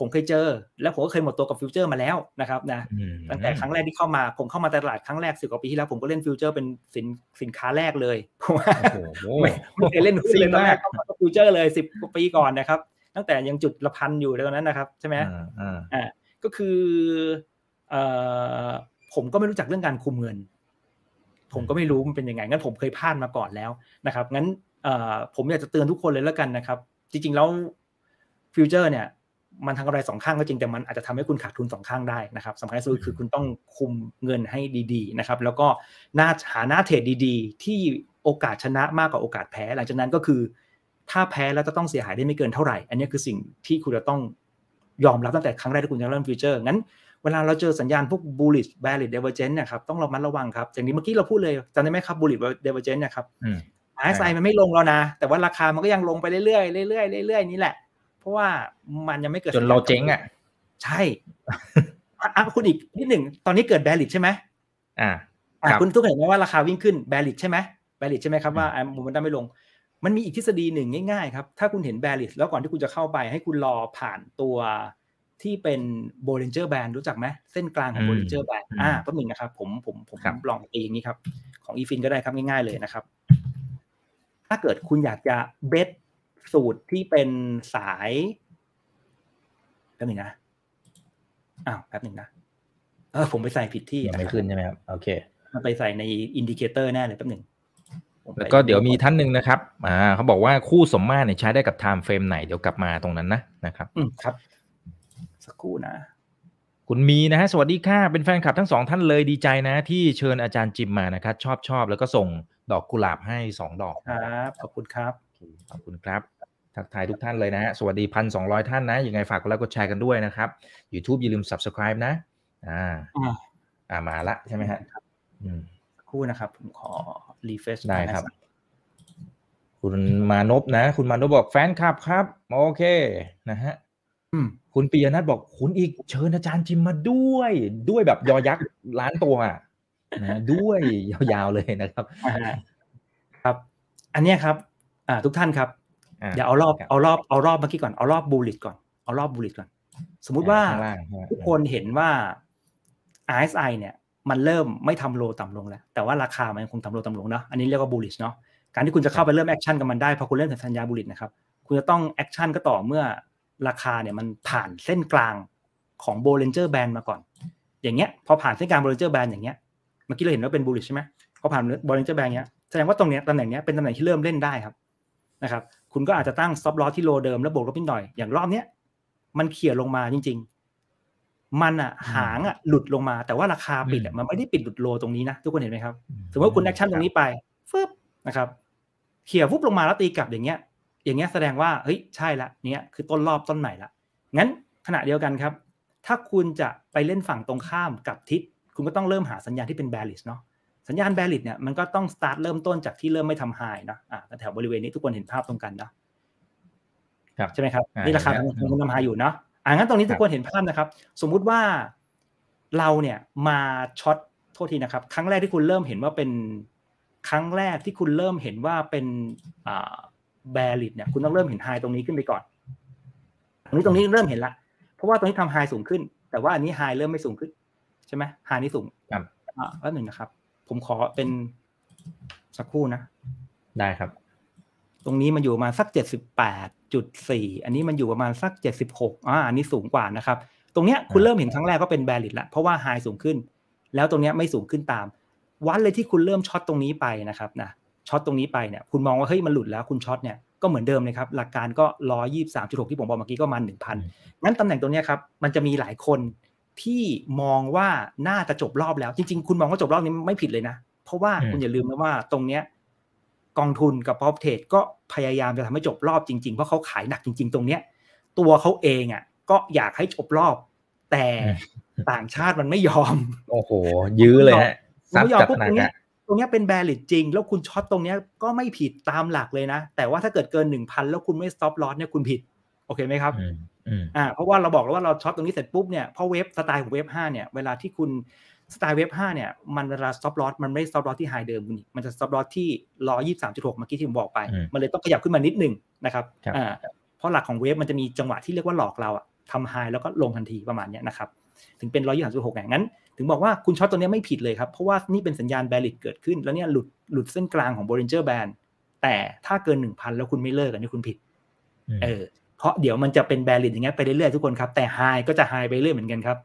ผมเคยเจอ แล้วผมก็เคยหมดตัวกับ future มาแล้วนะครับนะอืมตั้งแต่ครั้งแรกที่เข้ามาผมเข้ามาตลาดครั้งแรกสิบกว่าปีที่แล้วผมก็เล่น future เป็นสินสินค้าแรกเลยเพราะว่าโอ้โหไม่ไม่เคยเล่นหุ้นเลยซีตอนแรมากกเข้ามาฟิวเจอร์เลยสิบกว่าปีก่อนนะครับ ตั้งแต่ยังจุดละพันอยู่ตอนนั้นนะครับใช่ไหมอ่าอ่าอ่าก็คือเอ่อผมก็ไม่รู้จักเรื่องการคุมเงิน ผมก็ไม่รู้มันเป็นยังไงงั้นผมเคยพลาดมาก่อนแล้วนะครับงั้นเอ่อผมอยากจะเตือนทุกคนเลยแล้วกันนะครับ จริงๆแล้วฟิวเจอร์เนี่ย มันทางกำไรสองข้างก็จริงแต่มันอาจจะทำให้คุณขาดทุนสองข้างได้นะครับสำคัญที่สุดคือคุณต้องคุมเงินให้ดีๆนะครับแล้วก็หน้าหาหน้าเทรดดีๆ ที่โอกาสชนะมากกว่าโอกาสแพ้ หลังจากนั้นก็คือ ถ้าแพ้แล้วจะต้องเสียหายได้ไม่เกินเท่าไหร่ อันนี้คือสิ่งที่คุณจะต้องยอมรับตั้งแต่ครั้งแรกที่คุณจะเริ่มฟิวเจอร์งั้นเวลาเราเจอสัญญาณพวก bullish bearish divergence เนี่ยครับต้องระมัดระวังครับอย่างนี้เมื่อกี้เราพูดเลยจำได้ไหมครับ bullish divergence เนี่ยครับอืม RSI มันไม่ลงแล้วนะ แต่ว่าราคามันก็ยังลงไปเรื่อยๆเรื่อยๆเรื่อยๆนี่แหละ เพราะว่ามันยังไม่เกิดจนเราเจ๊งอะ ใช่อะอะคุณอีกนิดหนึ่งตอนนี้เกิด bearish ใช่ไหมอ่าอะครับคุณทุกคนเห็นไหมว่าราคาวิ่งขึ้น bearish ใช่ไหม bearish ใช่ไหมครับว่าอะโมเมนตัมไม่ลง มันมีอีกทฤษฎีหนึ่งง่ายๆครับ ถ้าคุณเห็น bearish แล้วก่อนที่คุณจะเข้าไป ให้คุณรอผ่านตัวที่เป็น Bollinger Band รู้จักไหมเส้นกลางของอืม Bollinger Band อืมอ่าแป๊บหนึงนะครับ ผมผมผมครับลองตีอย่างนี้ครับ ของ e f i n ก็ได้ครับง่ายๆเลยนะครับ ถ้าเกิดคุณอยากจะเบส สูตรที่เป็นสายแป๊บหนึงนะอ้าวแป๊บหนึ่งนะเออผมไปใส่ผิดที่ยังไม่นะครับขึ้นใช่ไหมครับโอเคมันไปใส่ใน indicator แน่เลยแป๊บหนึ่งผมไปแล้วก็เดี๋ยวมีท่านหนึ่งนะครับ อ่าเขาบอกว่าคู่สมมาตรเนี่ยใช้ได้กับ time frame ไหน เดี๋ยวกลับมาตรงนั้นนะนะครับ อืมครับ สักครู่นะ คุณมีนะฮะ สวัสดีค่ะ เป็นแฟนคลับทั้งสองท่านเลยดีใจนะ ที่เชิญอาจารย์จิมมานะครับ ชอบชอบแล้วก็ส่งดอกกุหลาบให้สองดอกครับ ขอบคุณครับโอเค ขอบคุณครับ ทักทายทุกท่านเลยนะฮะ สวัสดีพันสองร้อยท่านนะ ยังไงฝากกดไลค์กดแชร์กันด้วยนะครับ YouTube อย่าลืม subscribe นะ อ่า อ่าอ่ามาละใช่ไหมฮะอืมสักครู่นะครับ ผมขอรีเฟรชได้ครับ คุณมานพนะ คุณมานพบอกแฟนคลับครับ โอเค นะฮะอืมคุณปียนัทบอกคุณอีกเชิญอาจารย์จิมมาด้วย ด้วยแบบยอยักษ์ล้านตัวอะนะด้วยยาวๆเลยนะครับอ่าครับ อันเนี้ยครับ อ่าทุกท่านครับอ่าเดี๋ยวเอารอบครับเอารอบเอารอบเมื่อกี้ก่อนเอารอบ bullish ก่อนเอารอบ bullish ก่อน สมมุติว่าข้างล่างใช่ไหมทุกคนเห็นว่า RSI เนี่ย มันเริ่มไม่ทำ low ต่ำลงแล้ว แต่ว่าราคามันยังคงทำ low ต่ำลงเนาะอันนี้เรียกว่า bullish เนาะการที่คุณจะเข้าไปเริ่ม action กับมันได้พอคุณเริ่มเห็นสัญญา bullish นะครับคุณจะต้อง action ก็ต่อเมื่อราคาเนี่ยมันผ่านเส้นกลางของ Bollinger Band มาก่อน อย่างเงี้ยพอผ่านเส้นกลาง Bollinger Band อย่างเงี้ยเมื่อกี้เราเห็นว่าเป็น bullish ใช่ไหมพอผ่าน Bollinger Band เงี้ยแสดงว่าตรงเนี้ยตำแหน่งเนี้ยเป็นตำแหน่งที่เริ่มเล่นได้ครับ นะครับคุณก็อาจจะตั้ง stop loss ที่ low เดิมแล้วบวกลบนิดหน่อยอย่างรอบเนี้ยมันเขี่ยลงมาจริง ๆ มันอะหางอะหลุดลงมา แต่ว่าราคาปิดอะมันไม่ได้ปิดหลุด low ตรงนี้นะทุกคนเห็นไหมครับสมมติว่าคุณ action ตรงนี้ไปฟึบนะครับเขี่ยฟุบลงมาแล้วตีกลับอย่างเงี้ย อย่างเงี้ยแสดงว่าเฮ้ยใช่ละเนี้ยคือต้นรอบต้นใหม่ละงั้นขณะเดียวกันครับ ถ้าคุณจะไปเล่นฝั่งตรงข้ามกับทิศคุณก็ต้องเริ่มหาสัญญาณที่เป็น bearish เนาะ สัญญาณ bearish เนี่ยมันก็ต้อง start เริ่มต้นจากที่เริ่มไม่ทำ high เนาะอ่าแถวบริเวณนี้ทุกคนเห็นภาพตรงกันเนาะครับใช่ไหมครับอ่านี่ราคาเห็นแล้วมันทำ high อยู่เนาะอ่างั้นตรงนี้ทุกคนเห็นภาพนะครับ สมมุติว่าเราเนี่ยมาช็อตโทษทีนะครับ ครั้งแรกที่คุณเริ่มเห็นว่าเป็นครั้งแรกที่คุณเริ่มเห็นว่าเป็นอ่าแบริดเนี่ยคุณต้องเริ่มเห็นไฮตรงนี้ขึ้นไปก่อนตรงนี้ตรงนี้เริ่มเห็นละเพราะว่าตรงนี้ทำไฮสูงขึ้น แต่ว่าอันนี้ไฮเริ่มไม่สูงขึ้น ใช่ไหมไฮนี้สูงครับอ่าแป๊บหนึ่งนะครับ ผมขอเป็นสักครู่นะ ได้ครับ ตรงนี้มันอยู่ประมาณสักเจ็ดสิบแปดจุดสี่อันนี้มันอยู่ประมาณสักเจ็ดสิบหกอ่าอันนี้สูงกว่านะครับ ตรงเนี้ยคุณเริ่มเห็นครั้งแรกก็เป็น bearish ละเพราะว่า high สูงขึ้น แล้วตรงเนี้ยไม่สูงขึ้นตาม วัดเลยที่คุณเริ่ม short ตรงนี้ไปนะครับนะ short ตรงนี้ไปเนี่ยคุณมองว่าเฮ้ยมันหลุดแล้วคุณ short เนี่ยก็เหมือนเดิมเลยครับ หลักการก็ร้อยยี่สามจุดหกที่ผมบอกเมื่อกี้ก็ประมาณหนึ่งพันอืมงั้นตำแหน่งตรงเนี้ยครับมันจะมีหลายคน ที่มองว่าน่าจะจบรอบแล้ว จริง ๆ คุณมองว่าจบรอบนี้ไม่ผิดเลยนะ เพราะว่าอืมคุณอย่าลืมนะว่าตรงเนี้ยกองทุนกับ prop trade ก็พยายามจะทำให้จบรอบจริง ๆ เพราะเขาขายหนักจริง ๆ ตรงเนี้ย ตัวเขาเองอะ ก็อยากให้จบรอบ แต่ต่างชาติมันไม่ยอม โอ้โห ยื้อเลยฮะผมไม่ยอมจัดหนักปุ๊บหนัตรกงเนี้ยตรงเนี้ยเป็น bearish จริง แล้วคุณ short ตรงเนี้ยก็ไม่ผิดตามหลักเลยนะ แต่ว่าถ้าเกิดเกินหนึ่งพันแล้วคุณไม่ stop loss เนี่ยคุณผิด โอเคไหมครับ อืมอืมอ่าเพราะว่าเราบอกแล้วว่าเรา short ตรงนี้เสร็จปุ๊บเนี่ยเพราะ wave สไตล์ของ wave 5เนี่ยเวลาที่คุณสไตล์ wave 5เนี่ยมันเวลา stop loss มันไม่ stop loss ที่ high เดิมคุณนี่มันจะ stop loss ที่123.6เมื่อกี้ที่ผมบอกไปอืมมันเลยต้องขยับขึ้นมานิดหนึ่งนะครับครับอ่าเพราะหลักของเว็บมันจะมีจังหวะที่เรียกว่าหลอกเราอะทำ high แล้วก็ลงทันทีประมาณเนี้ยนะครับถึงเป็น123.6อย่างนั้น ถึงบอกว่าคุณช็อตตัวเนี้ยไม่ผิดเลยครับเพราะว่านี่เป็นสัญญาณ bearish เกิดขึ้น แล้วเนี่ยหลุดหลุดเส้นกลางของ Bollinger Band แต่ถ้าเกิน1,000แล้วคุณไม่เลิกอันนี้คุณผิดเออ เพราะเดี๋ยวมันจะเป็น bearish อย่างเงี้ยไปเรื่อยๆทุกคนครับ แต่ high ก็จะ high ไปเรื่อยเหมือนกันครับ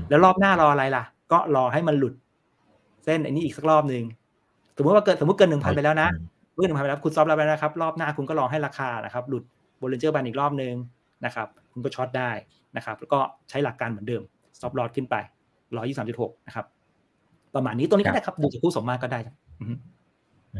มแล้วรอบหน้ารออะไรล่ะ ก็รอให้มันหลุด เส้นอันนี้อีกสักรอบหนึ่งสมมติว่าเกิดสมมติเกินหนึ่งพันไปแล้วนะเมื่อหนึ่งพันไปแล้วคุณซอฟต์แล้วไปนะครับ รอบหน้าคุณก็รอให้ราคานะครับหลุดบ o ล l เจอร์บันอีกรอบหนึ่งนะครับ คุณก็ short ได้นะครับ แล้วก็ใช้หลักการเหมือนเดิม stop loss ขึ้นไปร้อยยี่สามจุดหกนะครับประมาณนี้ตัวนี้ก็ได้ครับดูจากคู่สมมาตรก็ได้ครับ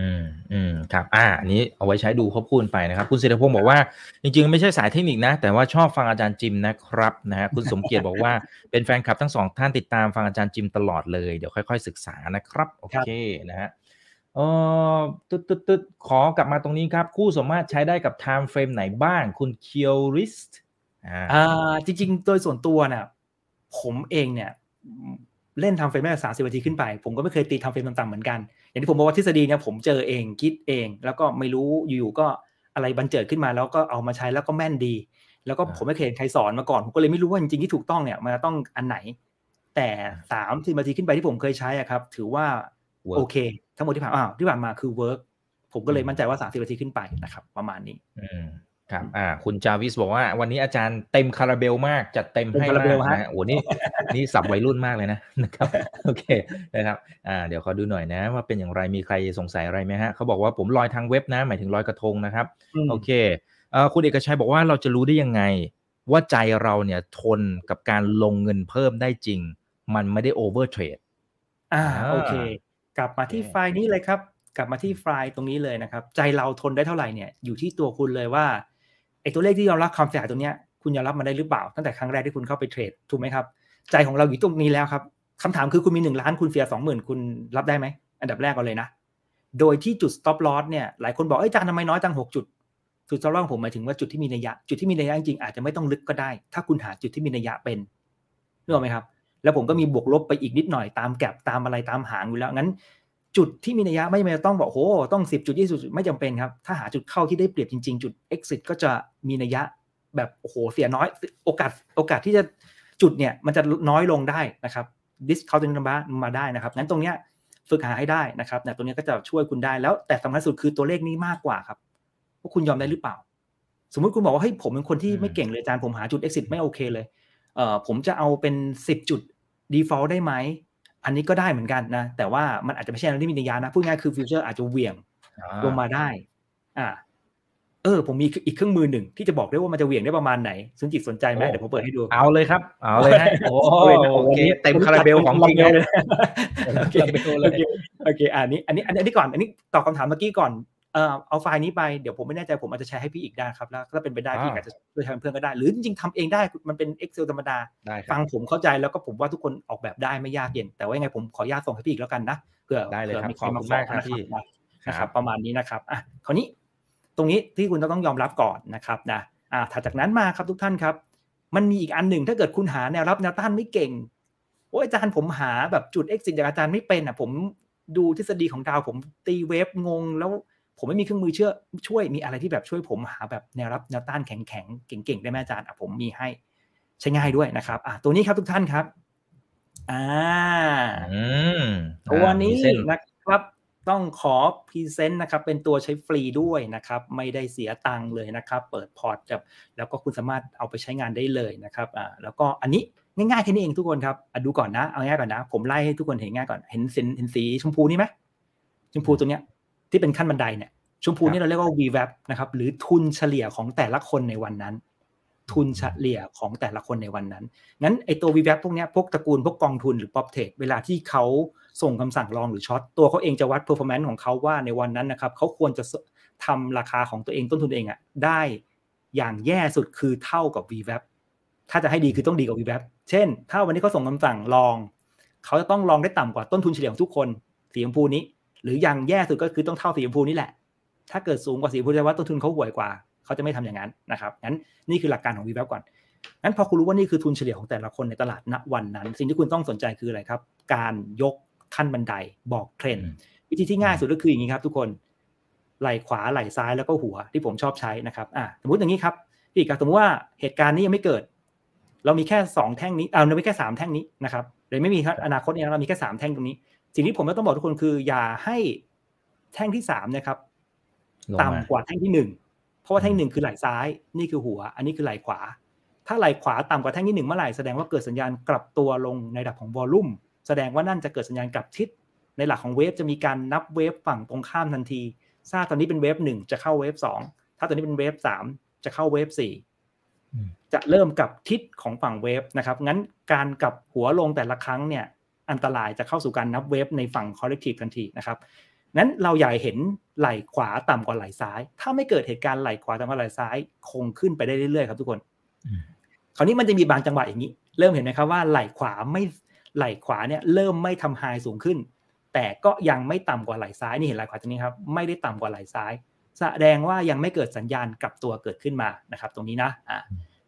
อือฮึอืมอืมครับ อ่า อันนี้เอาไว้ใช้ดูควบคู่กันไปนะครับ คุณศิรพงศ์บอกว่า จริงๆ ไม่ใช่สายเทคนิคนะ แต่ว่าชอบฟังอาจารย์จิมนะครับนะฮะคุณสมเกียรติบอกว่าเป็นแฟนคลับทั้งสองท่านติดตามฟังอาจารย์จิมตลอดเลย เดี๋ยวค่อย ๆ ศึกษานะครับ โอเคนะฮะเออตึ๊ดตึ๊ดตึ๊ดขอกลับมาตรงนี้ครับ คู่สามารถใช้ได้กับ time frame ไหนบ้าง คุณเคียวริสอ่าอ่าจริง ๆ โดยส่วนตัวเนี่ยผมเองเนี่ย เล่นทำเฟรมได้สามสิบนาทีขึ้นไป ผมก็ไม่เคยตีทำเฟรมต่ำๆเหมือนกัน อย่างที่ผมบอกว่าทฤษฎีเนี่ยผมเจอเองคิดเอง แล้วก็ไม่รู้อยู่ๆก็อะไรบันเจิดขึ้นมาแล้วก็เอามาใช้แล้วก็แม่นดี แล้วก็ผมไม่เคยเห็นใครสอนมาก่อนผมก็เลยไม่รู้ว่าจริงๆที่ถูกต้องเนี่ยมันต้องอันไหน แต่สามสิบนาทีขึ้นไปที่ผมเคยใช้อะครับ ถือว่า Work โอเค ทั้งหมดที่ผ่านอ่าที่ผ่านมาคือ work ผมก็เลยมั่นใจว่าสามสิบนาทีขึ้นไปนะครับ ประมาณนี้อืม ครับอ่าคุณจาวิสบอกว่าวันนี้อาจารย์เต็มคาราเบลมากจัดเต็มให้เต็มคาราเบลมากฮะนะฮะโอ้นี่นี่ศัพท์วัยรุ่นมากเลยนะนะครับโอเคนะครับอ่าเดี๋ยวขอดูหน่อยนะ ว่าเป็นอย่างไรมีใครสงสัยอะไรไหมฮะเขาบอกว่าผมลอยทางเว็บนะ หมายถึงลอยกระทงนะครับโอเคเอ่อคุณเอกชัยบอกว่าเราจะรู้ได้ยังไง ว่าใจเราเนี่ยทนกับการลงเงินเพิ่มได้จริง มันไม่ได้ overtradeอ่าอ่าโอเค กลับมาที่โอเคไฟล์นี้เลยครับกลับมาที่ไฟล์ตรงนี้เลยนะครับ ใจเราทนได้เท่าไหร่เนี่ยอยู่ที่ตัวคุณเลยว่า ไอ้ตัวเลขที่ยอมรับความเสียหายตรงเนี้ยคุณยอมรับมันได้หรือเปล่า ตั้งแต่ครั้งแรกที่คุณเข้าไปเทรดถูกไหมครับ ใจของเราอยู่ตรงนี้แล้วครับคำถามคือคุณมีหนึ่งล้านคุณเสียสองหมื่นคุณรับได้ไหม อันดับแรกก่อนเลยนะ โดยที่จุด stop loss เนี่ยหลายคนบอกเอ้ยอาจารย์ทำไมน้อยจังหกจุดจุด stop loss ผมหมายถึงว่าจุดที่มีนัยยะ จุดที่มีนัยยะจริงอาจจะไม่ต้องลึกก็ได้ ถ้าคุณหาจุดที่มีนัยยะเป็นนึกออกไหมครับ แล้วผมก็มีบวกลบไปอีกนิดหน่อยตามแก็บตามอะไรตามหางอยู่แล้วงั้น จุดที่มีนัยยะไม่จำเป็นต้องบอกโอ้โหต้องสิบจุดยี่สิบจุดไม่จำเป็นครับ ถ้าหาจุดเข้าที่ได้เปรียบจริง ๆ จุด exit ก็จะมีนัยยะแบบโอ้โหเสียน้อยโอกาสโอกาสที่จะจุดเนี่ยมันจะน้อยลงได้นะครับ discount ตรงนี้มามาได้นะครับงั้นตรงเนี้ยฝึกหาให้ได้นะครับเนี่ตรงเนี้ยก็จะช่วยคุณได้แล้ว แต่สำคัญสุดคือตัวเลขนี้มากกว่าครับว่าคุณยอมได้หรือเปล่า สมมุติคุณบอกว่าเฮ้ยผมเป็นคนที่ไม่เก่งเลยอาจารย์ผมหาจุด exit ไม่โอเคเลยเอ่อผมจะเอาเป็น 10 จุด default ได้ไหม อันนี้ก็ได้เหมือนกันนะ แต่ว่ามันอาจจะไม่ใช่อะไรที่มีนัยยะนะพูดง่ายๆคือฟิวเจอร์อาจจะเหวี่ยงลงมาได้ อ่า เออ ผมมีอีกเครื่องมือหนึ่งที่จะบอกได้ว่ามันจะเหวี่ยงได้ประมาณไหนซึ่งจิตสนใจไหมโอ้เดี๋ยวผมเปิดให้ดู เอาเลยครับ เอาเลยฮะโอ้โอ้ยนะโอเคเต็มคาราเบลของจริงเลยเลยโอเคคาราเบลเลยโอเคโอเคอันนี้ อันนี้ อันนี้ก่อน อันนี้ตอบคำถามเมื่อกี้ก่อน เอ่อเอาไฟล์นี้ไปเดี๋ยวผมไม่แน่ใจผมอาจจะแชร์ให้พี่อีกได้ครับแล้วถ้าเป็นไปได้พี่อ่าอาจจะช่วยทำเพื่อนก็ได้ หรือจริงๆทำเองได้มันเป็น Excel ธรรมดาได้ครัฟับงผมเข้าใจแล้วก็ผมว่าทุกคนออกแบบได้ไม่ยากเย็น แต่ว่ายังไงผมขออนุญาตส่งให้พี่อีกแล้วกันนะเผื่อได้เลยผื่อครับมีใครขอบมาคุณขอมากครับนะพี่ครับนะคครัรับบประมาณนี้นะครับอะคราวนี้ตรงนี้ที่คุณต้องยอมรับก่อนนะครับนะอะถัดจากนั้นมาครับทุกท่านครับ มันมีอีกอันหนึ่งถ้าเกิดคุณหาแนวรับแนวต้านไม่เก่งโอ้ยอาจารย์ผมหาแบบจุด exit จากอาจารย์ไม่เป็นอะผมดูทฤษฎีของดาวผมตี wave งงแล้ว ผมไม่มีเครื่องมือเชื่อช่วยมีอะไรที่แบบช่วยผมหาแบบแนวรับแนวต้านแข็งๆเก่งๆได้ไหมอาจารย์อะผมมีให้ใช้ง่ายด้วยนะครับอะตัวนี้ครับทุกท่านครับอ่าอืมตัวนี้มีเส้นนะครับต้องขอ present นะครับเป็นตัวใช้ฟรีด้วยนะครับ ไม่ได้เสียตังค์เลยนะครับ เปิดพอร์ตกับ แล้วก็คุณสามารถเอาไปใช้งานได้เลยนะครับอ่าแล้วก็อันนี้ง่ายๆแค่นี้เองทุกคนครับอะดูก่อนนะเอาง่ายก่อนนะ ผมไล่ให้ทุกคนเห็นง่ายก่อนเห็นสีเห็นสีชมพูนี่ไหมชมพูตัวเนี้ย ที่เป็นขั้นบันไดเนี่ยชมพูนี่เราเรียกว่า VWAP นะครับหรือทุนเฉลี่ยของแต่ละคนในวันนั้น ทุนเฉลี่ยของแต่ละคนในวันนั้นงั้นไอตัว VWAP พวกเนี้ยพวกตระกูลพวกกองทุนหรือ Pop Trade เวลาที่เขาส่งคำสั่งลองหรือช็อตตัวเขาเองจะวัด performance ของเขาว่าในวันนั้นนะครับเขาควรจะทำราคาของตัวเองต้นทุนเองอะได้อย่างแย่สุดคือเท่ากับ VWAP ถ้าจะให้ดีคือต้องดีกว่า VWAP เช่น ถ้าวันนี้เขาส่งคำสั่งลอง เขาจะต้องลองได้ต่ำกว่าต้นทุนเฉลี่ยของทุกคนสีชมพูนี้ หรืออย่างแย่สุดก็คือต้องเท่าสีชมพูนี่แหละ ถ้าเกิดสูงกว่าสีชมพูแสดงว่าต้นทุนเขาห่วยกว่า เขาจะไม่ทำอย่างนั้นนะครับงั้นนี่คือหลักการของ VWAP ก่อนงั้นพอคุณรู้ว่านี่คือทุนเฉลี่ยของแต่ละคนในตลาดณวันนั้น สิ่งที่คุณต้องสนใจคืออะไรครับ การยกขั้นบันไดบอกเทรนด์อืมวิธีที่ง่ายสุดก็คืออย่างนี้ครับทุกคนไหล่ขวาไหล่ซ้ายแล้วก็หัวที่ผมชอบใช้นะครับอ่าสมมติอย่างนี้ครับพี่อีกครับสมมติว่าเหตุการณ์นี้ยังไม่เกิด เรามีแค่สองแท่งนี้เอาเรามีแค่สามแท่งนี้นะครับเลยไม่มีครับอนาคตเนี่ยเรามีแค่สามแท่งตรงนี้ สิ่งที่ผมต้องบอกทุกคนคืออย่าให้แท่งที่สามนะครับลงต่ำมากว่าแท่งที่หนึ่งเพราะว่าแท่งหนึ่งคือไหล่ซ้าย นี่คือหัว อันนี้คือไหล่ขวา ถ้าไหล่ขวาต่ำกว่าแท่งที่หนึ่งเมื่อไหร่แสดงว่าเกิดสัญญาณกลับตัวลงในระดับของวอลลุ่มแสดงว่านั่นจะเกิดสัญญาณกลับทิศในหลักของเวฟจะมีการนับเวฟฝั่งตรงข้ามทันทีถ้าตอนนี้เป็นเวฟหนึ่งจะเข้าเวฟสองถ้าตอนนี้เป็นเวฟสามจะเข้าเวฟสี่อืมจะเริ่มกับทิศของฝั่งเวฟนะครับ งั้นการกลับหัวลงแต่ละครั้งเนี่ย อันตรายจะเข้าสู่การนับเวฟในฝั่ง collective ทันทีนะครับนั้นเราอยากเห็นไหล่ขวาต่ำกว่าไหล่ซ้าย ถ้าไม่เกิดเหตุการณ์ไหล่ขวาต่ำกว่าไหล่ซ้าย คงขึ้นไปได้เรื่อยๆครับทุกคน คราวนี้มันจะมีบางจังหวะอย่างนี้ เริ่มเห็นไหมครับว่าไหล่ขวาไม่ไหล่ขวาเนี่ยเริ่มไม่ทำไฮสูงขึ้น แต่ก็ยังไม่ต่ำกว่าไหล่ซ้ายนี่เห็นไหล่ขวาตรงนี้ครับไม่ได้ต่ำกว่าไหล่ซ้าย แสดงว่ายังไม่เกิดสัญญาณกลับตัวเกิดขึ้นมานะครับ ตรงนี้นะอ่า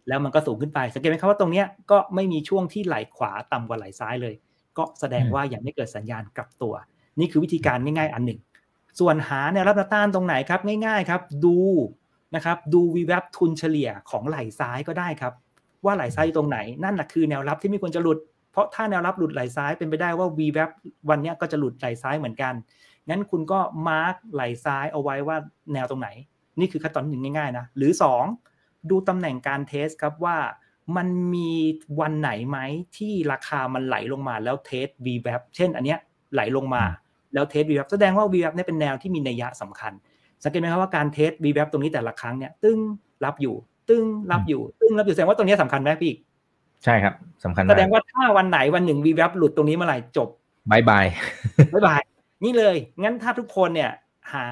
แล้วมันก็สูงขึ้นไปสังเกตไหมครับว่าตรงเนี้ยก็ไม่มีช่วงที่ไหล่ขวาต่ำกว่าไหล่ซ้ายเลย ก็แสดงว่ายังไม่เกิดสัญญาณกลับตัว นี่คือวิธีการง่าย ๆ อันหนึ่ง ส่วนหาแนวรับแนวต้านตรงไหนครับง่ายๆครับ ดูนะครับดูวีแวบทุนเฉลี่ยของไหล่ซ้ายก็ได้ครับ ว่าไหล่ซ้ายอยู่ตรงไหนนั่นแหละคือแนวรับที่ไม่ควรจะหลุด เพราะถ้าแนวรับหลุดไหล่ซ้ายเป็นไปได้ว่า V แวบวันเนี้ยก็จะหลุดไหล่ซ้ายเหมือนกันงั้นคุณก็มาร์กไหล่ซ้ายเอาไว้ว่าแนวตรงไหน นี่คือขั้นตอนหนึ่งง่ายๆนะหรือ 2 ดูตำแหน่งการเทสครับว่า มันมีวันไหนไหมที่ราคามันไหลลงมาแล้วเทส V แวบเช่นอันเนี้ยไหลลงมาแล้วเทส V แวบแสดงว่า V แวบเนี่ยเป็นแนวที่มีนัยยะสำคัญ สังเกตไหมครับว่าการเทส V แวบตรงนี้แต่ละครั้งเนี่ยตึ้งรับอยู่ ตึ้งรับอยู่ ตึ้งรับอยู่แสดงว่าตรงนี้สำคัญไหมพี่อีกใช่ครับแสดงว่าสำคัญมากถ้าวันไหนวันหนึ่ง V แวบหลุดตรงนี้เมื่อไหร่จบ bye bye bye bye นี่เลย งั้นถ้าทุกคนเนี่ยหา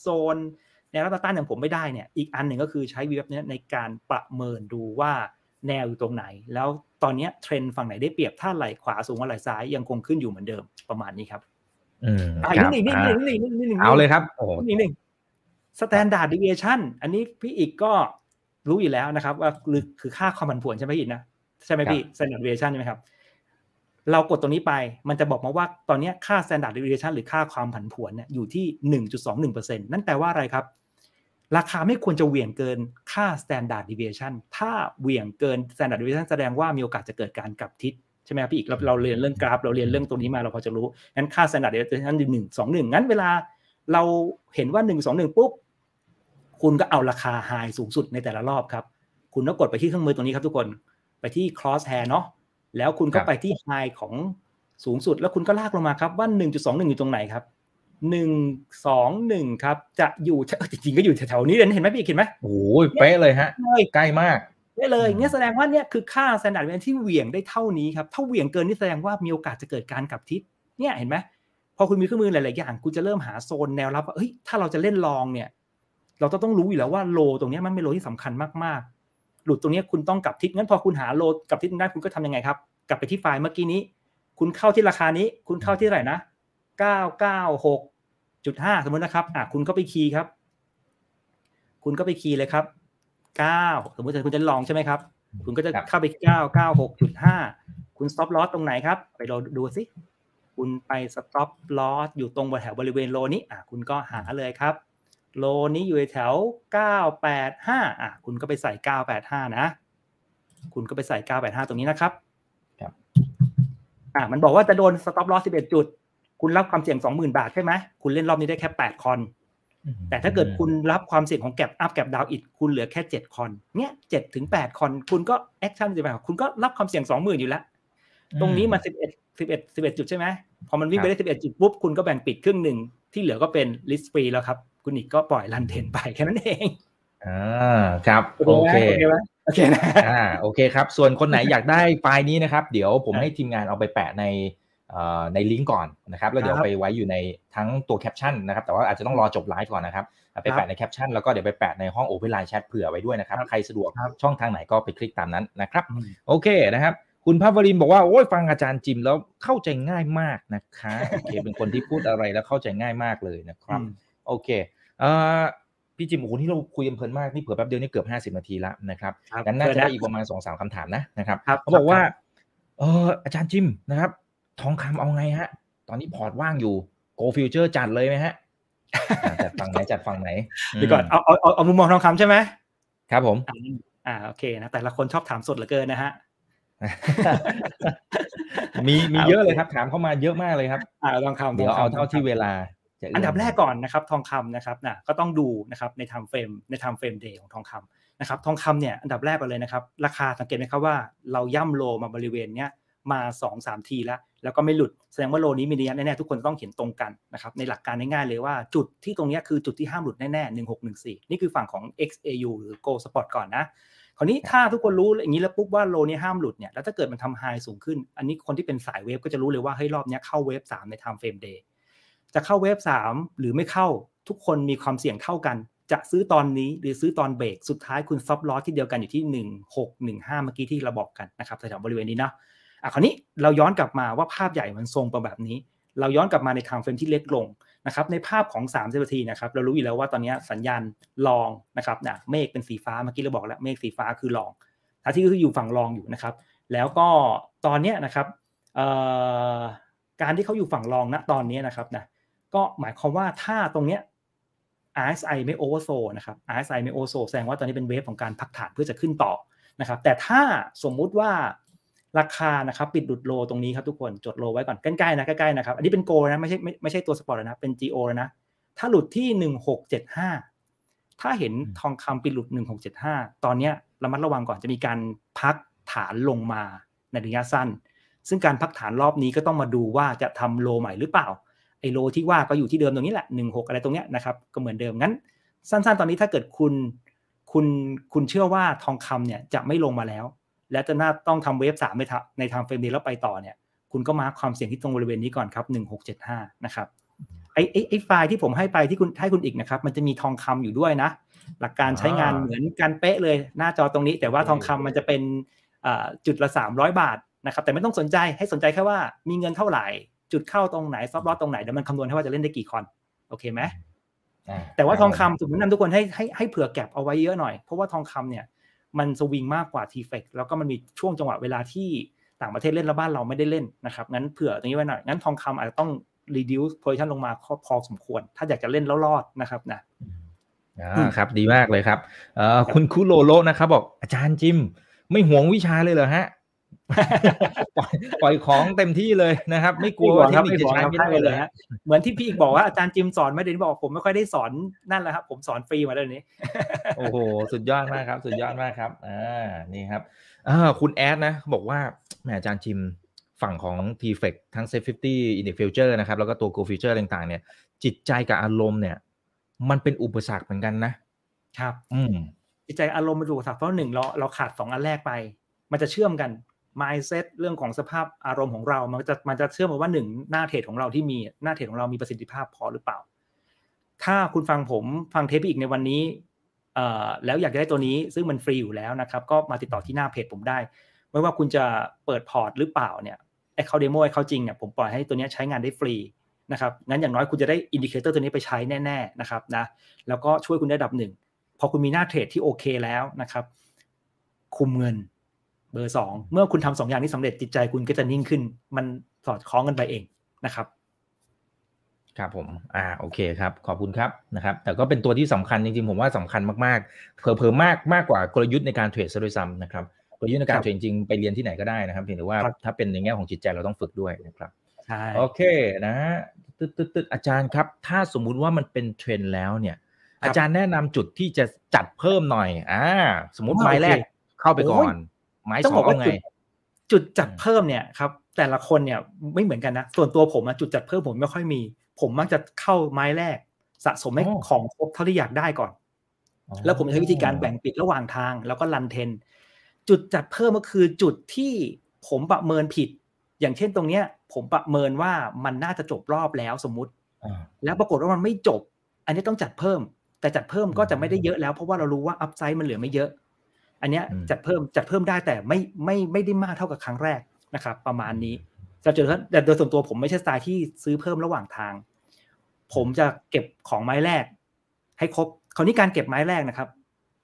โซนแนวรับต้านอย่างผมไม่ได้เนี่ย อีกอันหนึ่งก็คือใช้ VWAP เนี้ยในการประเมินดูว่า แนวอยู่ตรงไหน แล้วตอนเนี้ยเทรนด์ฝั่งไหนได้เปรียบถ้าไหล่ขวาสูงกว่าไหล่ซ้ายยังคงขึ้นอยู่เหมือนเดิมประมาณนี้ครับ อืมอะครับนี่หนึ่งอ่านี่หนึ่งนี่หนึ่งนี่หนึ่งเอาเลยครับโอ้โหนี่หนึ่ง standard deviation อันนี้พี่อีกก็รู้อยู่แล้วนะครับ ว่าคือคือค่าความผันผวนใช่ไหมพี่อีกนะใช่ไหมพี่ standard deviation ใช่ไหมครับเรากดตรงนี้ไป มันจะบอกมาว่าตอนนี้ค่า standard deviation หรือค่าความผันผวนเนี่ยอยู่ที่ 1.21%นั่นแปลว่าอะไรครับ ราคาไม่ควรจะเหวี่ยงเกินค่า standard deviation ถ้าเหวี่ยงเกิน standard deviation แสดงว่ามีโอกาสจะเกิดการกลับทิศใช่ไหมครับพี่อีกเราเราเรียนเรื่องกราฟ เราเรียนเรื่องตรงนี้มาเราพอจะรู้งั้นค่า standard deviation หนึ่งสองหนึ่งงั้นเวลาเราเห็นว่าหนึ่งสองหนึ่งปุ๊บคุณก็เอาราคา high สูงสุดในแต่ละรอบครับ คุณก็กดไปที่เครื่องมือตรงนี้ครับทุกคนไปที่ cross hair เนาะแล้วคุณครัก็บไปที่ high ของสูงสุด แล้วคุณก็ลากลงมาครับว่า 1.21 อยู่ตรงไหนครับ 121ครับ จะอยู่เออจริงๆก็อยู่แถวๆนี้เลยนะเห็นไหมพี่เห็นไหมโอ้โหเป๊ะเลยฮะเลยใกล้มากได้เลยอืมเนี่ยแสดงว่าเนี่ยคือค่า standard deviation ที่เหวี่ยงได้เท่านี้ครับ ถ้าเหวี่ยงเกินนี่แสดงว่ามีโอกาสจะเกิดการกลับทิศเนี่ยเห็นไหมพอคุณมีเครื่องมือหลาย ๆ อย่างคุณจะเริ่มหาโซนแนวรับว่าเฮ้ยถ้าเราจะเล่นลองเนี่ย เราต้องต้องรู้อยู่แล้วว่าโลตรงเนี้ยมันเป็นโลที่สำคัญมาก ๆ หลุดตรงเนี้ยคุณต้องกลับทิศงั้นพอคุณหาโลกลับทิศได้คุณก็ทำยังไงครับ กลับไปที่ไฟล์เมื่อกี้นี้ คุณเข้าที่ราคานี้ คุณเข้าที่เท่าไหร่นะ เก้าเก้าหกจุดห้าสมมตินะครับอะคุณก็ไปคีย์ครับ คุณก็ไปคีย์เลยครับเก้าสมมติคุณจะลองใช่ไหมครับ คุณก็จะครับเข้าไปเก้าเก้าหกจุดห้าคุณ stop loss ตรงไหนครับ ไปรอดูสิ คุณไป stop loss อยู่ตรงแถวบริเวณโลนี้อะคุณก็หาเลยครับ โลนี้อยู่แถว 985 อะ คุณก็ไปใส่ 985 นะ คุณก็ไปใส่ 985 ตรงนี้นะครับ ครับ อะ มันบอกว่าจะโดน stop loss 11 จุด คุณรับความเสี่ยง20,000บาทใช่ไหมคุณเล่นรอบนี้ได้แค่8คอนแต่ถ้าเกิดคุณรับความเสี่ยงของ gap up gap down อีกคุณเหลือแค่7คอนเนี่ย7ถึง8คอนคุณก็ action จะแบบคุณก็รับความเสี่ยง20,000อยู่แล้ว ตรงนี้มันสิบเอ็ดสิบเอ็ดสิบเอ็ดจุดใช่ไหมพอมันวิ่งไปได้สิบเอ็ดจุดปุ๊บคุณก็แบ่งปิดครึ่งหนึ่งที่เหลือก็เป็น risk free แล้วครับ คุณอีกก็ปล่อย run trend ไปแค่นั้นเองอ่าครับโอโอเคเคไหมโอเคนะอ่าโอเคครับ ส่วนคนไหนอยากได้ไฟล์นี้นะครับ เดี๋ยวผมครับให้ทีมงานเอาไปแปะในเอ่อ ในลิงก์ก่อนนะครับแล้วเดี๋ยวครับไปไว้อยู่ในทั้งตัวแคปชั่นนะครับแต่ว่าอาจจะต้องรอจบไลฟ์ก่อนนะครับเอาไปครับแปะในแคปชั่นแล้วก็เดี๋ยวไปแปะในห้อง Open Line Chat เผื่อไว้ด้วยนะครับครับใครสะดวกครับช่องทางไหนก็ไปคลิกตามนั้นนะครับอืมโอเคนะครับคุณภาวรินทร์บอกว่าโอ้ยฟังอาจารย์จิมแล้วเข้าใจง่ายมากนะคะโอเคเป็นคนที่พูดอะไรแล้วเข้าใจง่ายมากเลยนะครับอืมโอเคเอ่อพี่จิมโอ้โหที่เราคุยกันเพลินมากนี่เผื่อแป๊บเดียวนี่เกือบห้าสิบนาทีแล้วนะครับครับงั้นน่าจะเชิญนะได้อีกประมาณสองสามคำถามนะนะครับครับเขาบอกว่าครับเอออาจารย์จิมนะครับ ทองคำเอาไงฮะ ตอนนี้พอร์ตว่างอยู่ Go Future จัดเลยไหมฮะอ่าจัดฝั่งไหนจัดฝั่งไหนเดี๋ยวก่อนเอาเอาเอาเอามุมมองทองคำใช่ไหมครับผมอ่าอ่าโอเคนะแต่ละคนชอบถามสดเหลือเกินนะฮะมีมีอ่าเยอะโอเคเลยครับถามเข้ามาเยอะมากเลยครับอ่าทองคำเดี๋ยวทเอางคำเท่าที่เวลาจะเอื้อันดับแรกก่อนนะครับทองคำนะครับนะก็ต้องดูนะครับใน time frame ใน time frame day ของทองคำนะครับทองคำเนี่ยอันดับแรกก่อนเลยนะครับ ราคาสังเกตไหมครับว่าเราย่ำโลมาบริเวณเนี้ย มา2อสามทีแล้ว แล้วก็ไม่หลุดแสดงว่าโลนี้มีนัยยะแน่ๆทุกคนต้องเห็นตรงกันนะครับในหลักการง่ายๆเลยว่าจุดที่ตรงเนี้ยคือจุดที่ห้ามหลุดแน่ๆ1614 นี่คือฝั่งของ XAU หรือ Go Spot ก่อนนะคราวนี้ถ้าทุกคนรู้อย่างนี้แล้วปุ๊บว่าโลนี้ห้ามหลุดเนี่ยแล้วถ้าเกิดมันทำไฮสูงขึ้น อันนี้คนที่เป็นสายเวฟก็จะรู้เลยว่าเฮ้ยรอบเนี้ยเข้าเวฟ3ใน time frame day จะเข้าเวฟสามหรือไม่เข้าทุกคนมีความเสี่ยงเท่ากัน จะซื้อตอนนี้หรือซื้อตอนเบรกสุดท้ายคุณซับลอสที่เดียวกันอยู่ที่หนึ่งหกหนึ่งห้าเมื่อกี้ที่เราบอกกันนะครับแถวบริเวณนี้นะ อะคราวนี้เราย้อนกลับมาว่าภาพใหญ่มันทรงประแบบนี้ เราย้อนกลับมาในทางเฟรมที่เล็กลงนะครับในภาพของ3ามสิบนาทีนะครับเรารู้อยู่แล้วว่าตอนนี้สัญญาณลองนะครับนะเมฆเป็นสีฟ้าเมื่อกี้เราบอกแล้วเมฆสีฟ้าคือลองท้าที่คืออยู่ฝั่งลองอยู่นะครับ แล้วก็ตอนนี้นะครับการที่เขาอยู่ฝั่งรองณตอนนี้นะครับนะก็หมายความว่าถ้าตรงเนี้ย RSI ไม่ oversold นะครับ RSI ไม่ oversold แสดงว่าตอนนี้เป็น wave ของการพักฐานเพื่อจะขึ้นต่อนะครับ แต่ถ้าสมมุติว่า ราคานะครับปิดหลุด low ตรงนี้ครับทุกคนจด low ไว้ก่อนใกล้ๆนะใกล้ๆนะครับอันนี้เป็น GO นะไม่ใช่ไม่ไม่ใช่ตัว spot นะเป็น GO นะถ้าหลุดที่หนึ่งหกเจ็ดห้าถ้าเห็นทองคำปิดหลุดหนึ่งหกเจ็ดห้าตอนเนี้ยระมัดระวังก่อนจะมีการพักฐานลงมาในระยะสั้น ซึ่งการพักฐานรอบนี้ก็ต้องมาดูว่าจะทำ low ใหม่หรือเปล่าไอ low ที่ว่าก็อยู่ที่เดิมตรงนี้แหละหนึ่งหกอะไรตรงเนี้ยนะครับก็เหมือนเดิมงั้น สั้นๆ ตอนนี้ถ้าเกิดคุณคุณคุณเชื่อว่าทองคำเนี่ยจะไม่ลงมาแล้ว และจะน่าต้องทำ wave สามในใน timeframe day แล้วไปต่อเนี่ย คุณก็ mark ความเสี่ยงที่ตรงบริเวณนี้ก่อนครับหนึ่งหกเจ็ดห้านะครับไอไอไอไฟล์ที่ผมให้ไปที่คุณให้คุณอีกนะครับ มันจะมีทองคำอยู่ด้วยนะ หลักการใช้งานเหมือนกันเป๊ะเลยหน้าจอตรงนี้ แต่ว่าทองคำมันจะเป็นจุดละสามร้อยบาทนะครับ แต่ไม่ต้องสนใจให้สนใจแค่ว่ามีเงินเท่าไหร่ จุดเข้าตรงไหนซอฟต์ลอสตรงไหนเดี๋ยวมันคำนวณให้ว่าจะเล่นได้กี่คอนโอเคไหมแต่ว่าทองคำสมมตินำทุกคนให้ให้ให้เผื่อแก็บเอาไว้เยอะหน่อย เพราะว่าทองคำเนี่ย มันสวิงมากกว่าทีเฟกแล้วก็มันมีช่วงจังหวะเวลาที่ต่างประเทศเล่นแล้วบ้านเราไม่ได้เล่นนะครับงั้นเผื่อตรงนี้ไว้หน่อยงั้นทองคำอาจจะต้อง reduce position ลงมาพอสมควร ถ้าอยากจะเล่นแล้วรอดนะครับนะอ่าครับ ดีมากเลยครับเอ่อคุณคุโรโลนะครับ บอกอาจารย์จิม ไม่ห่วงวิชาเลยเหรอฮะ ปล่อยของเต็มที่เลยนะครับ ไม่กลัวว่าเทคนิคจะใช้ไม่ได้เลยฮะเหมือนที่พี่อีกบอกว่าอาจารย์จิมสอนไม่ได้บอกผมไม่ค่อยได้สอนนั่นแหละครับ ผมสอนฟรีมาแล้วนี้ โอ้โหสุดยอดมากครับ สุดยอดมากครับอ่านี่ครับอ่าคุณแอดนะบอกว่าแม่อาจารย์จิมฝั่งของ t f e c ทั้ง s a f e 50 Index Future นะครับ แล้วก็ตัว Go Future ต่างๆ เนี่ย จิตใจกับอารมณ์เนี่ย มันเป็นอุปสรรคเหมือนกันนะ ครับ อืมจิตใจอารมณ์มันอุปสรรคเพราะหนึ่งเราเราขาดสองอันแรกไป มันจะเชื่อมกัน mindset เรื่องของสภาพอารมณ์ของเรา มันจะมันจะเชื่อมว่าหนึ่งหน้าเทรดของเราที่มีหน้าเทรดของเรามีประสิทธิภาพพอหรือเปล่า ถ้าคุณฟังผมฟังเทปอีกในวันนี้แล้วอยากได้ตัวนี้ซึ่งมันฟรีอยู่แล้วนะครับ ก็มาติดต่อที่หน้าเพจผมได้ ไม่ว่าคุณจะเปิดพอร์ตหรือเปล่าเนี่ย account demo account จริงเนี่ยผมปล่อยให้ตัวนี้ใช้งานได้ฟรีนะครับงั้นอย่างน้อยคุณจะได้ indicator ตัวนี้ไปใช้แน่ๆนะครับนะแล้วก็ช่วยคุณได้ดับหนึ่งพอคุณมีหน้าเทรดที่โอเคแล้วนะครับ คุมเงิน เบอร์สองเมื่อคุณทำสองอย่างนี้สำเร็จจิตใจคุณก็จะนิ่งขึ้น มันสอดคล้องกันไปเองนะครับครับผม อ่า โอเคครับ ขอบคุณครับ นะครับ แต่ก็เป็นตัวที่สำคัญจริงๆ ผมว่าสำคัญมากๆ เผลอๆ มากมากกว่ากลยุทธ์ในการเทรดซะด้วยซ้ำนะครับ กลยุทธ์ในการเทรดจริงไปเรียนที่ไหนก็ได้นะครับ เพียงแต่ว่าถ้าเป็นในแง่ของจิตใจเราต้องฝึกด้วยนะครับ ใช่ โอเคนะตึ๊ดตึ๊ดอาจารย์ครับ ถ้าสมมุติว่ามันเป็นเทรนแล้วเนี่ย อาจารย์แนะนำจุดที่จะจัดเพิ่มหน่อย อ่า สมมติไม้แรกเข้าไปก่อน ไม้สองไงจุดจัดเพิ่มเนี่ยครับแต่ละคนเนี่ยไม่เหมือนกันนะ ส่วนตัวผมจุดจัดเพิ่มผมไม่ค่อยมี ผมมักจะเข้าไม้แรก สะสมให้ของครบเท่าที่อยากได้ก่อน แล้วผมใช้วิธีการแบ่งปิดระหว่างทาง แล้วก็รันเทน จุดจัดเพิ่มก็คือจุดที่ผมประเมินผิด อย่างเช่นตรงเนี้ย ผมประเมินว่ามันน่าจะจบรอบแล้วสมมุติแล้วปรากฏว่ามันไม่จบ อันนี้ต้องจัดเพิ่ม แต่จัดเพิ่มก็จะไม่ได้เยอะแล้วเพราะว่าเรารู้ว่าอัพไซด์มันเหลือไม่เยอะ อันนี้จัดเพิ่มจัดเพิ่มได้แต่ไม่ไม่ไม่ได้มากเท่ากับครั้งแรกนะครับ ประมาณนี้จะเจอแต่โดยส่วนตัวผมไม่ใช่สไตล์ที่ซื้อเพิ่มระหว่างทาง ผมจะเก็บของไม้แรก ให้ครบคราวนี้การเก็บไม้แรกนะครับ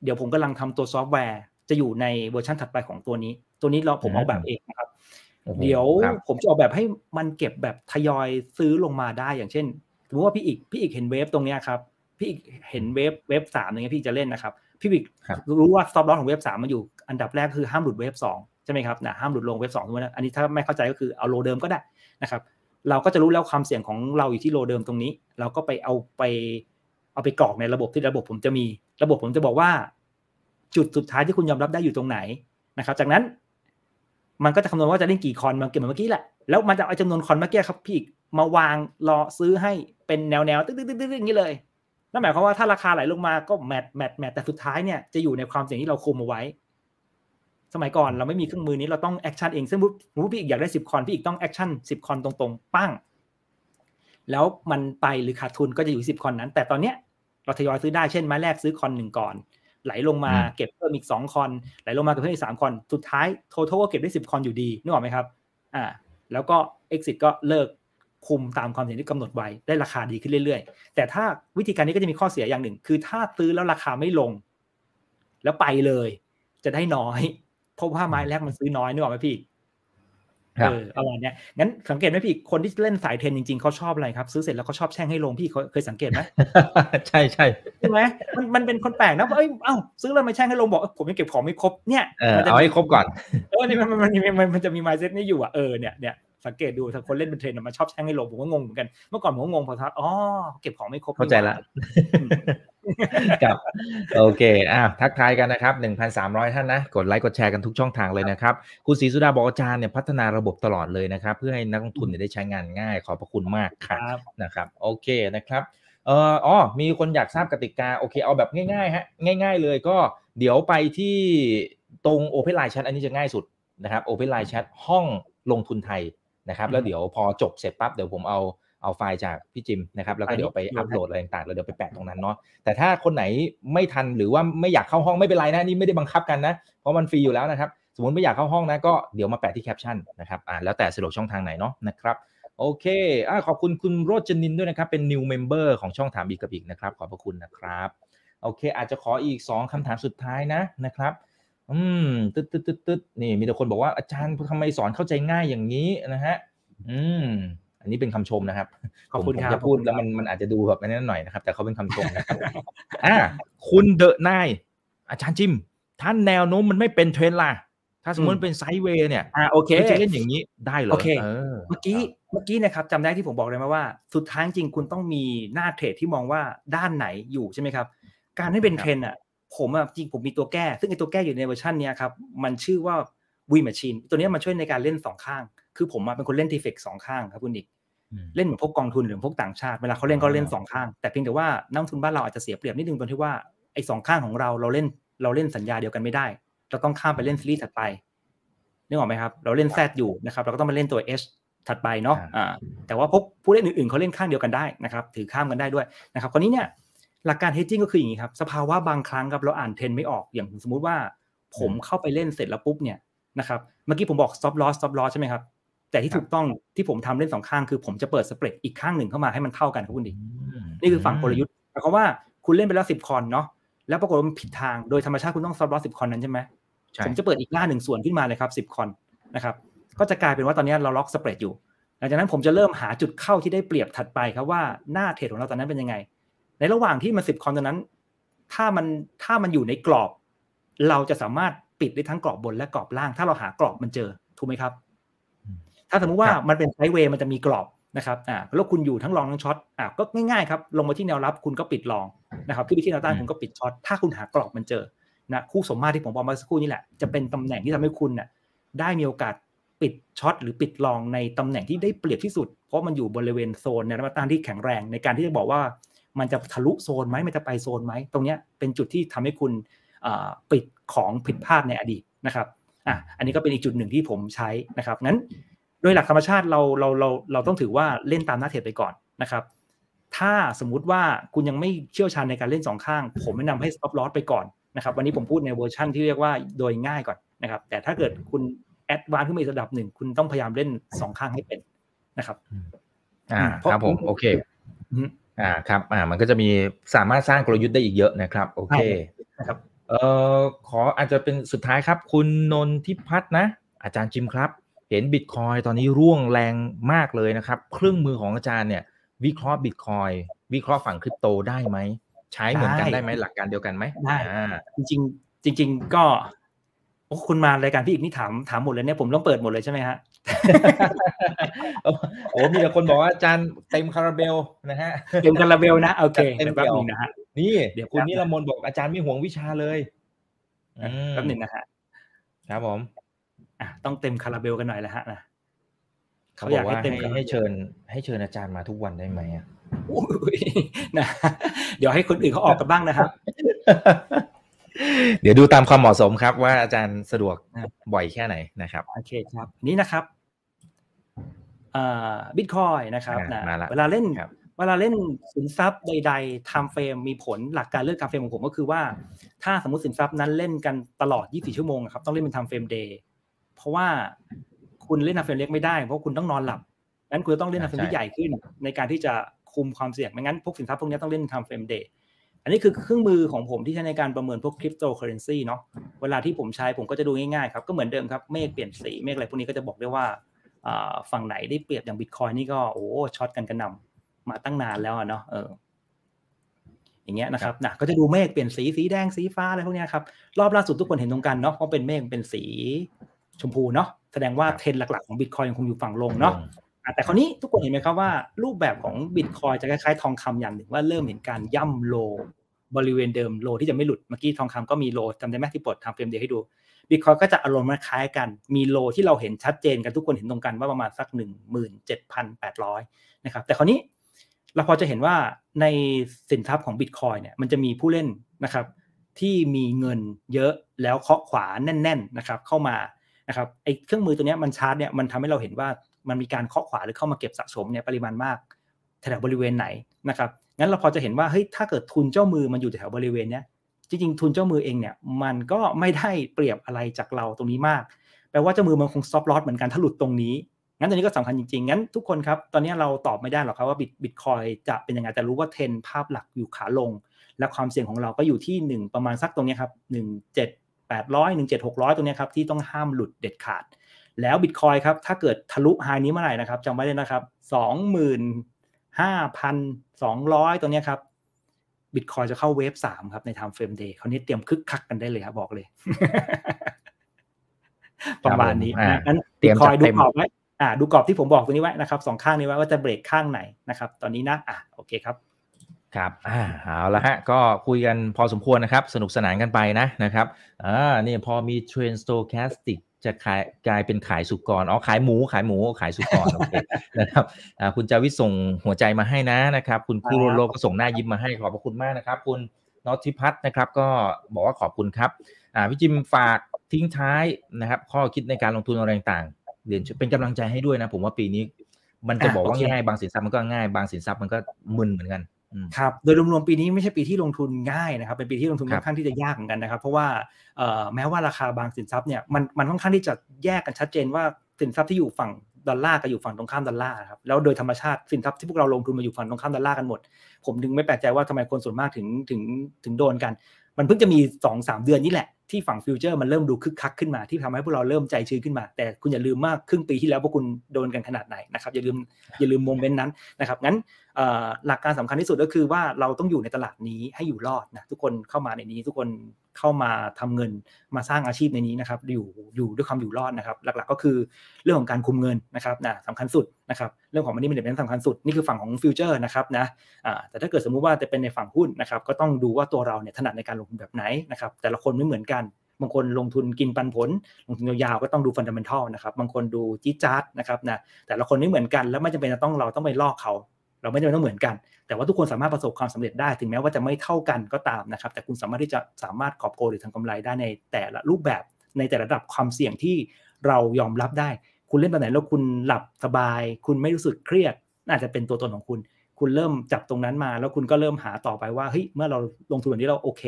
เดี๋ยวผมกำลังทำตัวซอฟต์แวร์จะอยู่ในเวอร์ชันถัดไปของตัวนี้ ตัวนี้เราผมเอาแบบเองนะครับ เดี๋ยวผมจะออกแบบให้มันเก็บแบบทยอยซื้อลงมาได้อย่างเช่นสมมติว่าพี่อีกพี่อีกเห็น wave ตรงนี้ครับพี่อีกเห็น wave wave สามอย่างเงี้ยพี่จะเล่นนะครับ พี่อีกรู้ว่า stop loss ของ wave สามมันอยู่อันดับแรกคือห้ามหลุด wave สองใช่ไหมครับนะห้ามหลุดลง wave สองทุกนะอันนี้ถ้าไม่เข้าใจก็คือเอา low เดิมก็ได้นะครับ เราก็จะรู้แล้วความเสี่ยงของเราอยู่ที่ low เดิมตรงนี้ เราก็ไปเอาไปเอาไปกรอกในระบบที่ระบบผมจะมี ระบบผมจะบอกว่า จุดสุดท้ายที่คุณยอมรับได้อยู่ตรงไหนนะครับ จากนั้นมันก็จะคำนวณว่าจะเล่นกี่คอนมาเก็บเหมือนเมื่อกี้แหละแล้วมันจะเอาจำนวนคอนเมื่อกี้ครับพี่มาวางรอซื้อให้เป็นแนวแนวตึ๊ดตึ๊ดตึ๊ดอย่างนี้เลย นั่นหมายความว่าถ้าราคาไหลลงมาก็ match match match แต่สุดท้ายเนี่ยจะอยู่ในความเสี่ยงที่เราคุมเอาไว้ สมัยก่อนเราไม่มีเครื่องมือนี้เราต้อง action เองซึ่งมุพี่อีกอยากได้สิบคอนพี่อีกต้อง action สิบคอนตรงๆปั้งแล้วมันไปหรือขาดทุนก็จะอยู่สิบคอนนั้น แต่ตอนเนี้ยเราทยอยซื้อได้เช่นไม้แรกซื้อคอนหนึ่งก่อน ไหลลงมาอืมเก็บเพิ่มอีกสองคอนไหลลงมาเก็บเพิ่มอีกสามคอนสุดท้ายท t a l ก็เก็บได้สิบคอนอยู่ดีนึกออกไหมครับ อ่า แล้วก็ exit ก็เลิก คุมตามความเสี่ยงที่กำหนดไว้ได้ราคาดีขึ้นเรื่อยๆ แต่ถ้าวิธีการนี้ก็จะมีข้อเสียอย่างหนึ่ง คือถ้าซื้อแล้วราคาไม่ลง แล้วไปเลย จะได้น้อย เพราะว่าไม้แรกมันซื้อน้อยนึกออกไหมพี่ครับเออประมาณเนี้ยงั้นสังเกตไหมพี่คนที่เล่นสายเทรนจริงๆเขาชอบอะไรครับ ซื้อเสร็จแล้วเขาชอบแช่งให้ลงพี่เขาเคยสังเกตไหมใช่ใช่ใช่ไหมมันมันเป็นคนแปลกนะว่าเอ้ยเอ้าซื้อแล้วมาแช่งให้ลงบอกเอ้ยผมยังเก็บของไม่ครบเนี่ยเออมัจะเอาให้ครบก่อนเออนี่มันมันมันมันมันจะมีมายเซ็ตนี้อยู่อะเออเนี่ยเนี่ย สังเกตดูถ้าคนเล่นเป็นเทรนอะมันชอบแช่งให้ลงผมก็งงเหมือนกันเมื่อก่อนผมก็งงพอทักอ๋อเก็บของไม่ครบเข้าใจละครับโอเคอะทักทายกันนะครับ 1,300 ท่านนะ กดไลค์กดแชร์กันทุกช่องทางเลยนะครับ คุณศรีสุดาบอกอาจารย์เนี่ยพัฒนาระบบตลอดเลยนะครับ เพื่อให้นักลงทุนเนี่ยได้ใช้งานง่าย ขอบพระคุณมากคค่ะรับนะครับ โอเคนะครับเอ่ออ๋อมีคนอยากทราบกติกา โอเคเอาแบบง่ายๆฮะง่าย ๆ เลยก็เดี๋ยวไปที่ตรง Open Line Chat อันนี้จะง่ายสุดนะครับ Open Line Chat ห้องลงทุนไทย นะครับแล้วเดี๋ยวพอจบเสร็จปั๊บเดี๋ยวผมเอาเอาไฟล์จากพี่จิมนะครับแล้วก็เดี๋ยวไปอัปโหลดอะไรต่างๆแล้วเดี๋ยวไปแปะตรงนั้นเนาะแต่ถ้าคนไหนไม่ทันหรือว่าไม่อยากเข้าห้องไม่เป็นไรนะนี่ไม่ได้บังคับกันนะเพราะมันฟรีอยู่แล้วนะครับสมมติไม่อยากเข้าห้องนะก็เดี๋ยวมาแปะที่แคปชั่นนะครับอ่าแล้วแต่สะดวกช่องทางไหนเนาะนะครับโอเคอ่าขอบคุณคุณโรจนินด้วยนะครับเป็น new member ของช่องถามอีกกับอีกนะครับขอบพระคุณนะครับโอเค อาจจะขออีก 2คำถามสุดท้ายนะนะครับ อืมตึ๊ดตึ๊ดตึ๊ดตึ๊ดนี่มีแต่คนบอกว่าอาจารย์ทำไมสอนเข้าใจง่ายอย่างนี้นะฮะ อืม อันนี้เป็นคำชมนะครับขอบคุณผมครับจะพูดแล้วมันมันอาจจะดูแบบอันนั้นหน่อยนะครับ แต่เขาเป็นคำชมนะครับอ่าคุณเดอะนายอาจารย์จิม ท่านแนวโน้มมันไม่เป็นเทรนด์ล่ะ ถ้าสมมติเป็น sideway เนี่ยอ่าโอเคมันจะเล่นอย่างนี้ได้เหรอโอเคเออเมื่อกี้เมื่อกี้นะครับจำได้ที่ผมบอกเลยไหมว่า สุดท้ายจริงคุณต้องมีหน้าเทรดที่มองว่าด้านไหนอยู่ใช่ไหมครับการให้เป็นเทรนด์อะ ผมอะจริงผมมีตัวแก้ ซึ่งไอตัวแก้อยู่ในเวอร์ชันเนี้ยครับ มันชื่อว่า V Machine ตัวเนี้ยมันช่วยในการเล่นสองข้าง คือผมอะเป็นคนเล่นทีเฟกสองข้างครับคุณอีกอืมเล่นเหมือนพวกกองทุนหรือพวกต่างชาติ เวลาเขาเล่นก็เล่นอ่าสองข้าง แต่เพียงแต่ว่านักลงทุนบ้านเราอาจจะเสียเปรียบนิดนึงตรงที่ว่าไอ้สองข้างของเราเราเล่นเราเล่นสัญญาเดียวกันไม่ได้ เราต้องข้ามไปเล่นซีรีส์ถัดไปนึกออกไหมครับ เราเล่น Z อยู่นะครับ เราก็ต้องมาเล่นตัว H ถัดไปเนาะ อ่า แต่ว่าพวกผู้เล่นอื่นๆเขาเล่นข้างเดียวกันได้นะครับ ถือข้ามกันได้ด้วยนะครับ คราวนี้เนี่ย หลักการ hedging ก็คืออย่างนี้ครับ สภาวะบางครั้งครับเราอ่านเทรนด์ไม่ออกอย่างสมมุติว่าผมเข้าไปเล่นเสร็จแล้วปุ๊บเนี่ยนะครับเมื่อกี้ผมบอก stop loss stop loss ใช่ไหมครับ แต่ที่ถูกต้องที่ผมทำเล่นสองข้างคือผมจะเปิดสเปรดอีกข้างหนึ่งเข้ามาให้มันเท่ากันครับคุณดิมนี่คือฝั่งกลยุทธ์หมายความว่าคุณเล่นไปแล้วสิบคอนเนาะแล้วปรากฏว่ามันผิดทางโดยธรรมชาติคุณต้อง stop loss สิบคอนนั้นใช่ไหมใช่ผมจะเปิดอีกหน้าหนึ่งส่วนขึ้นมาเลยครับสิบคอนนะครับก็จะกลายเป็นว่าตอนนี้เราล็อก spread อยู่ หลังจากนั้นผมจะเริ่มหาจุดเข้าที่ได้เปรียบถัดไปครับว่าหน้าเทรดของเราตอนนั้นเป็นยังไง ในระหว่างที่มันสิบคอนตอนนั้น ถ้ามันถ้ามันอยู่ในกรอบ เราจะสามารถปิดได้ทั้งกรอบบนและกรอบล่าง ถ้าเราหากรอบมันเจอถูกไหมครับ ถ้าสมมุติว่าครับมันเป็น sideway มันจะมีกรอบนะครับอ่าแล้วคุณอยู่ทั้ง long ทั้ง short อ่าก็ง่ายๆครับลงมาที่แนวรับคุณก็ปิด long นะครับขึ้นไปที่แนวต้านคุณก็ปิด short ถ้าคุณหากรอบมันเจอนะคู่สมมาตรที่ผมบอกมาสักครู่นี่แหละจะเป็นตำแหน่งที่ทำให้คุณน่ะได้มีโอกาสปิดช็อตหรือปิดลองในตำแหน่งที่ได้เปรียบที่สุด เพราะมันอยู่บริเวณโซนในแนวต้านที่แข็งแรงในการที่จะบอกว่า มันจะทะลุโซนไหมมันจะไปโซนไหมตรงเนี้ยเป็นจุดที่ทำให้คุณอ่าปิดของผิดพลาดในอดีตนะครับอะอันนี้ก็เป็นอีกจุดหนึ่งที่ผมใช้นะครับงั้นโดยหลักธรรมชาติเราเราเราเราต้องถือว่าเล่นตามหน้าเทรดไปก่อนนะครับถ้าสมมุติว่าคุณยังไม่เชี่ยวชาญในการเล่นสองข้าง ผมแนะนำให้ stop loss ไปก่อนนะครับวันนี้ผมพูดในเวอร์ชั่นที่เรียกว่าโดยง่ายก่อนนะครับแต่ถ้าเกิดคุณ advance ขึ้นมาอีกระดับหนึ่งคุณต้องพยายามเล่นสองข้างให้เป็นนะครับอ่าเพราะครับผมโอเค อืมอ่าครับอ่ามันก็จะมีสามารถสร้างกลยุทธ์ได้อีกเยอะนะครับ โอเคใช่นะครับเอ่อขออาจจะเป็นสุดท้ายครับ คุณนนทิพัฒน์นะ อาจารย์จิมครับ เห็นบิตคอยน์ตอนนี้ร่วงแรงมากเลยนะครับ เครื่องมือของอาจารย์เนี่ย วิเคราะห์บิตคอยวิเคราะห์ฝั่งคริปโตได้ไหม ใช้เหมือนกันได้ได้ไหมหลักการเดียวกันไหมได้อ่าจริงๆจริง ๆ ก็โอ้คุณมารายการพี่อีกนี่ถามถามหมดเลยเนี่ยผมต้องเปิดหมดเลยใช่ไหมฮะ โอ้โหมีแต่คนบอกว่าอาจารย์เต็มคาราเบลนะฮะเต็มคาราเบลนะโอเคเต็มเดี๋ยวแป๊บเดี่ยวนึงนะฮะนี่เดี๋ยวคุณแป๊บนิรมนบอกอาจารย์ไม่ห่วงวิชาเลยอืมแป๊บนึงนะฮะครับผมอะต้องเต็มคาราเบลกันหน่อยแล้วฮะนะเขาบอกว่าเต็ให้มคาราบลให้เชิญ ให้เชิญอาจารย์มาทุกวันได้ไหมอะอุ้ยนะเดี๋ยวให้คนอื่นเขาออกกันบ้างนะครับ เดี๋ยวดูตามความเหมาะสมครับ ว่าอาจารย์สะดวกครับบ่อยแค่ไหนนะครับ โอเคครับ นี่นะครับบิตคอยนะครับอ่านะมาละเวลาเล่นครับเวลาเล่นสินทรัพย์ใดๆ time frame มีผลหลักการเลือก time frame ของผมก็คือว่า ถ้าสมมติสินทรัพย์นั้นเล่นกันตลอด 24 ชั่วโมงอะครับต้องเล่นเป็น time frame day เพราะว่าคุณเล่น time frame เล็กไม่ได้เพราะคุณต้องนอนหลับงั้นคุณจะต้องเล่น time frame ที่ใหญ่ขึ้น ในการที่จะคุมความเสี่ยงไม่งั้นพวกสินทรัพย์พวกนี้ต้องเล่น time frame day อันนี้คือเครื่องมือของผมที่ใช้ในการประเมินพวกคริปโตเคอเรนซีเนาะเวลาที่ผมใช้ผมก็จะดูง่ายๆครับก็เหมือนเดิมครับเมฆเปลี่ยนสีเมฆอะไรพวกนี้ก็จะบอกได้ว่าอ่าฝั่งไหนได้เปรียบอย่างบิตคอยนี่ก็โอ้ช็อตกันกระหนำมาตั้งนานแล้วอะเนาะเอออย่างเงี้ยนะครับนะก็จะดูเมฆเปลี่ยนสีสีแดงสีฟ้าอะไรพวกเนี้ยครับรอบล่าสุดทุกคนเห็นตรงกันเนาะเพราะเป็นเมฆเป็นสีชมพูเนาะแสดงว่าครับเทรนด์หลักๆของบิตคอยน์ยังคงอยู่ฝั่งลงเนาะอะ แต่คราวนี้ทุกคนเห็นไหมครับว่า รูปแบบของบิตคอยน์จะคล้ายๆ ทองคำอย่างหนึ่งว่าเริ่มเห็นการย่ำ low บริเวณเดิม low ที่จะไม่หลุดเมื่อกี้ทองคำก็มี low จำได้ไหมที่กด timeframe day ให้ดูบิตคอยน์ก็จะอารมณ์คล้ายกัน มี low ที่เราเห็นชัดเจนกันทุกคนเห็นตรงกันว่าประมาณสักหนึ่งหมื่นเจ็ดพันแปดร้อยนะครับแต่คราวนี้เราพอจะเห็นว่าในสินทรัพย์ของบิตคอยเนี่ยมันจะมีผู้เล่นนะครับที่มีเงินเยอะแล้วเคาะขวาแน่น ๆนะครับเข้ามานะครับไอ้เครื่องมือตัวนี้มันชาร์ตเนี่ยมันทำให้เราเห็นว่า มันมีการเคาะขวาหรือเข้ามาเก็บสะสมเนี่ยปริมาณมากแถวบริเวณไหนนะครับงั้นเราพอจะเห็นว่าเฮ้ยถ้าเกิดทุนเจ้ามือมันอยู่แถวบริเวณเนี้ยจริงๆทุนเจ้ามือเองเนี่ยมันก็ไม่ได้เปรียบอะไรจากเราตรงนี้มาก แปลว่าเจ้ามือมันคง stop loss เหมือนกันถ้าหลุดตรงนี้งั้นตรงนี้ก็สำคัญจริงๆ งั้นทุกคนครับ ตอนนี้เราตอบไม่ได้หรอกครับว่าบิตบิตคอยจะเป็นยังไง แต่รู้ว่าเทรนภาพหลักอยู่ขาลง และความเสี่ยงของเราก็อยู่ที่ 1 ประมาณสักตรงเนี้ยครับ1 7 800 1 7 600ตรงเนี้ยครับที่ต้องห้ามหลุดเด็ดขาด แล้วบิตคอยครับถ้าเกิดทะลุไฮนี้เมื่อไหร่นะครับจำไว้เลยนะครับ25,200ตัวเนี้ยครับบิตคอยจะเข้าเวฟสามครับใน time frame day คราวนี้เตรียมคึกคักกันได้เลยครับบอกเลย ประมาณนี้อ่านะงั้นเตรียมคอยจัดดูเต็มกรอบไว้อ่า ดูกรอบที่ผมบอกตรงนี้ไว้นะครับสองข้างนี้ไว้ว่าจะเบรกข้างไหนนะครับ ตอนนี้นะอะโอเคครับครับอ่าเอาละฮะ ก็คุยกันพอสมควรนะครับ สนุกสนานกันไปนะนะครับ อ่า นี่พอมี trend stochastic จะขายกลายเป็นขายสุกรอ๋อขายหมูขายหมูขายสุกรโอเคนะครับอ่าคุณจาวิทย์ส่งหัวใจมาให้นะนะครับ คุณคุโรโลก็ส่งหน้ายิ้มมาให้ขอบพระคุณมากนะครับ คุณนอติพัฒน์นะครับ ก็บอกว่าขอบคุณครับอ่าพี่จิมฝากทิ้งท้ายนะครับ ข้อคิดในการลงทุนอะไรต่างๆเรียนเป็นกำลังใจให้ด้วยนะ ผมว่าปีนี้ มันจะอะบอกว่าโอเคง่ายบางสินทรัพย์มันก็ง่ายบางสินทรัพย์มันก็มึนเหมือนกันอืม ครับโดยรวมๆปีนี้ไม่ใช่ปีที่ลงทุนง่ายนะครับ เป็นปีที่ลงทุนครัค่บอนข้างที่จะยากเหมือนกันนะครับ เพราะว่าเอ่อแม้ว่าราคาบางสินทรัพย์เนี่ยมันมันค่อนข้างที่จะแยกกันชัดเจนว่าสินทรัพย์ที่อยู่ฝั่งดอลลาร์กับอยู่ฝั่งตรงข้ามดอลลาร์ครับแล้วโดยธรรมชาติสินทรัพย์ที่พวกเราลงทุนมาอยู่ฝั่งตรงข้ามดอลลาร์กันหมด ผมถึงไม่แปลกใจว่าทำไมคนส่วนมากถึงถึงถึงโดนกัน มันเพิ่งจะมี2อสเดือนนี่แหละที่ฝั่งฟิวเจอร์มันเริ่มดูคึกคักขึ้นมาที่ทำให้พวกเราเริ่มใจชื้นขึ้นมา แต่คุณอย่าลืมว่าครึ่งปีที่แล้วพวกคุณโดนกันขนาดไหนนะครับอย่าลืมอย่าลืมโมเมนต์นั้นนะครับงั้นหลักการสำคัญที่สุดก็คือว่าเราต้องอยู่ในตลาดนี้ให้อยู่รอดนะทุกคนเข้ามาในนี้ทุกคน เข้ามาทำเงินมาสร้างอาชีพในนี้นะครับอยู่อยู่ด้วยความอยู่รอดนะครับ หลักๆก็คือเรื่องของการคุมเงินนะครับนะสำคัญสุดนะครับเรื่องของมันนี่มันเป็นสำคัญสุดนี่คือฝั่งของ Future นะครับนะแต่ถ้าเกิดสมมุติว่าจะเป็นในฝั่งหุ้นนะครับก็ต้องดูว่าตัวเราเนี่ยถนัดในการลงทุนแบบไหนนะครับแต่ละคนไม่เหมือนกันบางคนลงทุนกินปันผล ลงทุนยาวๆก็ต้องดู fundamental นะครับบางคนดูจี๊จ๊าดนะครับนะแต่ละคนไม่เหมือนกันแล้วไม่จำเป็นจะต้องเราต้องไปลอกเขา เราไม่จำเป็นต้องเหมือนกัน แต่ว่าทุกคนสามารถประสบความสำเร็จได้ ถึงแม้ว่าจะไม่เท่ากันก็ตามนะครับ แต่คุณสามารถที่จะสามารถกอบโกยหรือทำกำไรได้ในแต่ละรูปแบบ ในแต่ละระดับความเสี่ยงที่เรายอมรับได้ คุณเล่นแบบไหนแล้วคุณหลับสบาย คุณไม่รู้สึกเครียด น่าจะเป็นตัวตนของคุณ คุณเริ่มจับตรงนั้นมา แล้วคุณก็เริ่มหาต่อไปว่าเฮ้ยเมื่อเราลงทุนแบบนี้เราโอเค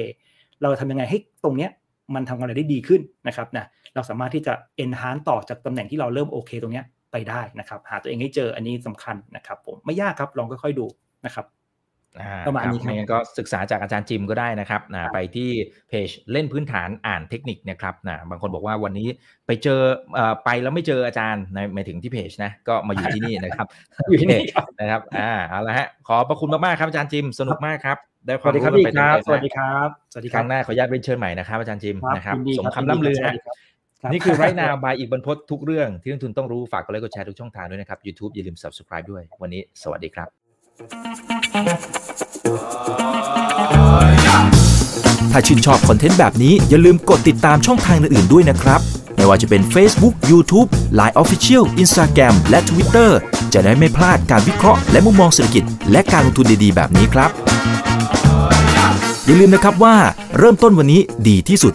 เราทำยังไงให้ตรงเนี้ยมันทำอะไรได้ดีขึ้นนะครับนะเราสามารถที่จะ enhance ต่อจากตำแหน่งที่เราเริ่มโอเคตรงเนี้ย ไปได้นะครับ หาตัวเองให้เจออันนี้สำคัญนะครับผมไม่ยากครับลองค่อยๆดูนะครับอ่าประมาณนี้ครับไม่งั้นก็ศึกษาจากอาจารย์จิมก็ได้นะครับนะไปที่เพจเล่นพื้นฐานอ่านเทคนิคนะครับนะบางคนบอกว่าวันนี้ไปเจอเอ่อไปแล้วไม่เจออาจารย์ในหมายถึงที่เพจนะก็มาอยู่ที่นี่นะครับอยู่ที่นี่ครับนะครับอ่าเอาละฮะขอบพระคุณมากๆครับอาจารย์จิมสนุกมากครับได้คสวามวัสดีครับรู้พี่ไปครับเต็มๆสวัสดีครับ สวัสดีคครัรั้บงหน้าขออนุญาตเรียนเชิญใหม่นะครับอาจารย์จิมนะครับยินดีสมรับคำล่ำลือยินนะดีครับรับ นี่คือไรนาบายอีกบรรพททุกเรื่องที่นักทุนต้องรู้ฝากกดไลค์กดแชร์ทุกช่องทางด้วยนะครับ YouTube อย่าลืม Subscribe ด้วย วันนี้สวัสดีครับ ถ้าชื่นชอบคอนเทนต์แบบนี้อย่าลืมกดติดตามช่องทางอื่นๆด้วยนะครับ ไม่ว่าจะเป็น Facebook, YouTube, Line Official, Instagram และ Twitter จะได้ไม่พลาดการวิเคราะห์และมุมมองเศรษฐกิจ และการลงทุนดีๆ แบบนี้ครับ อย่าลืมนะครับว่าเริ่มต้นวันนี้ดีที่สุด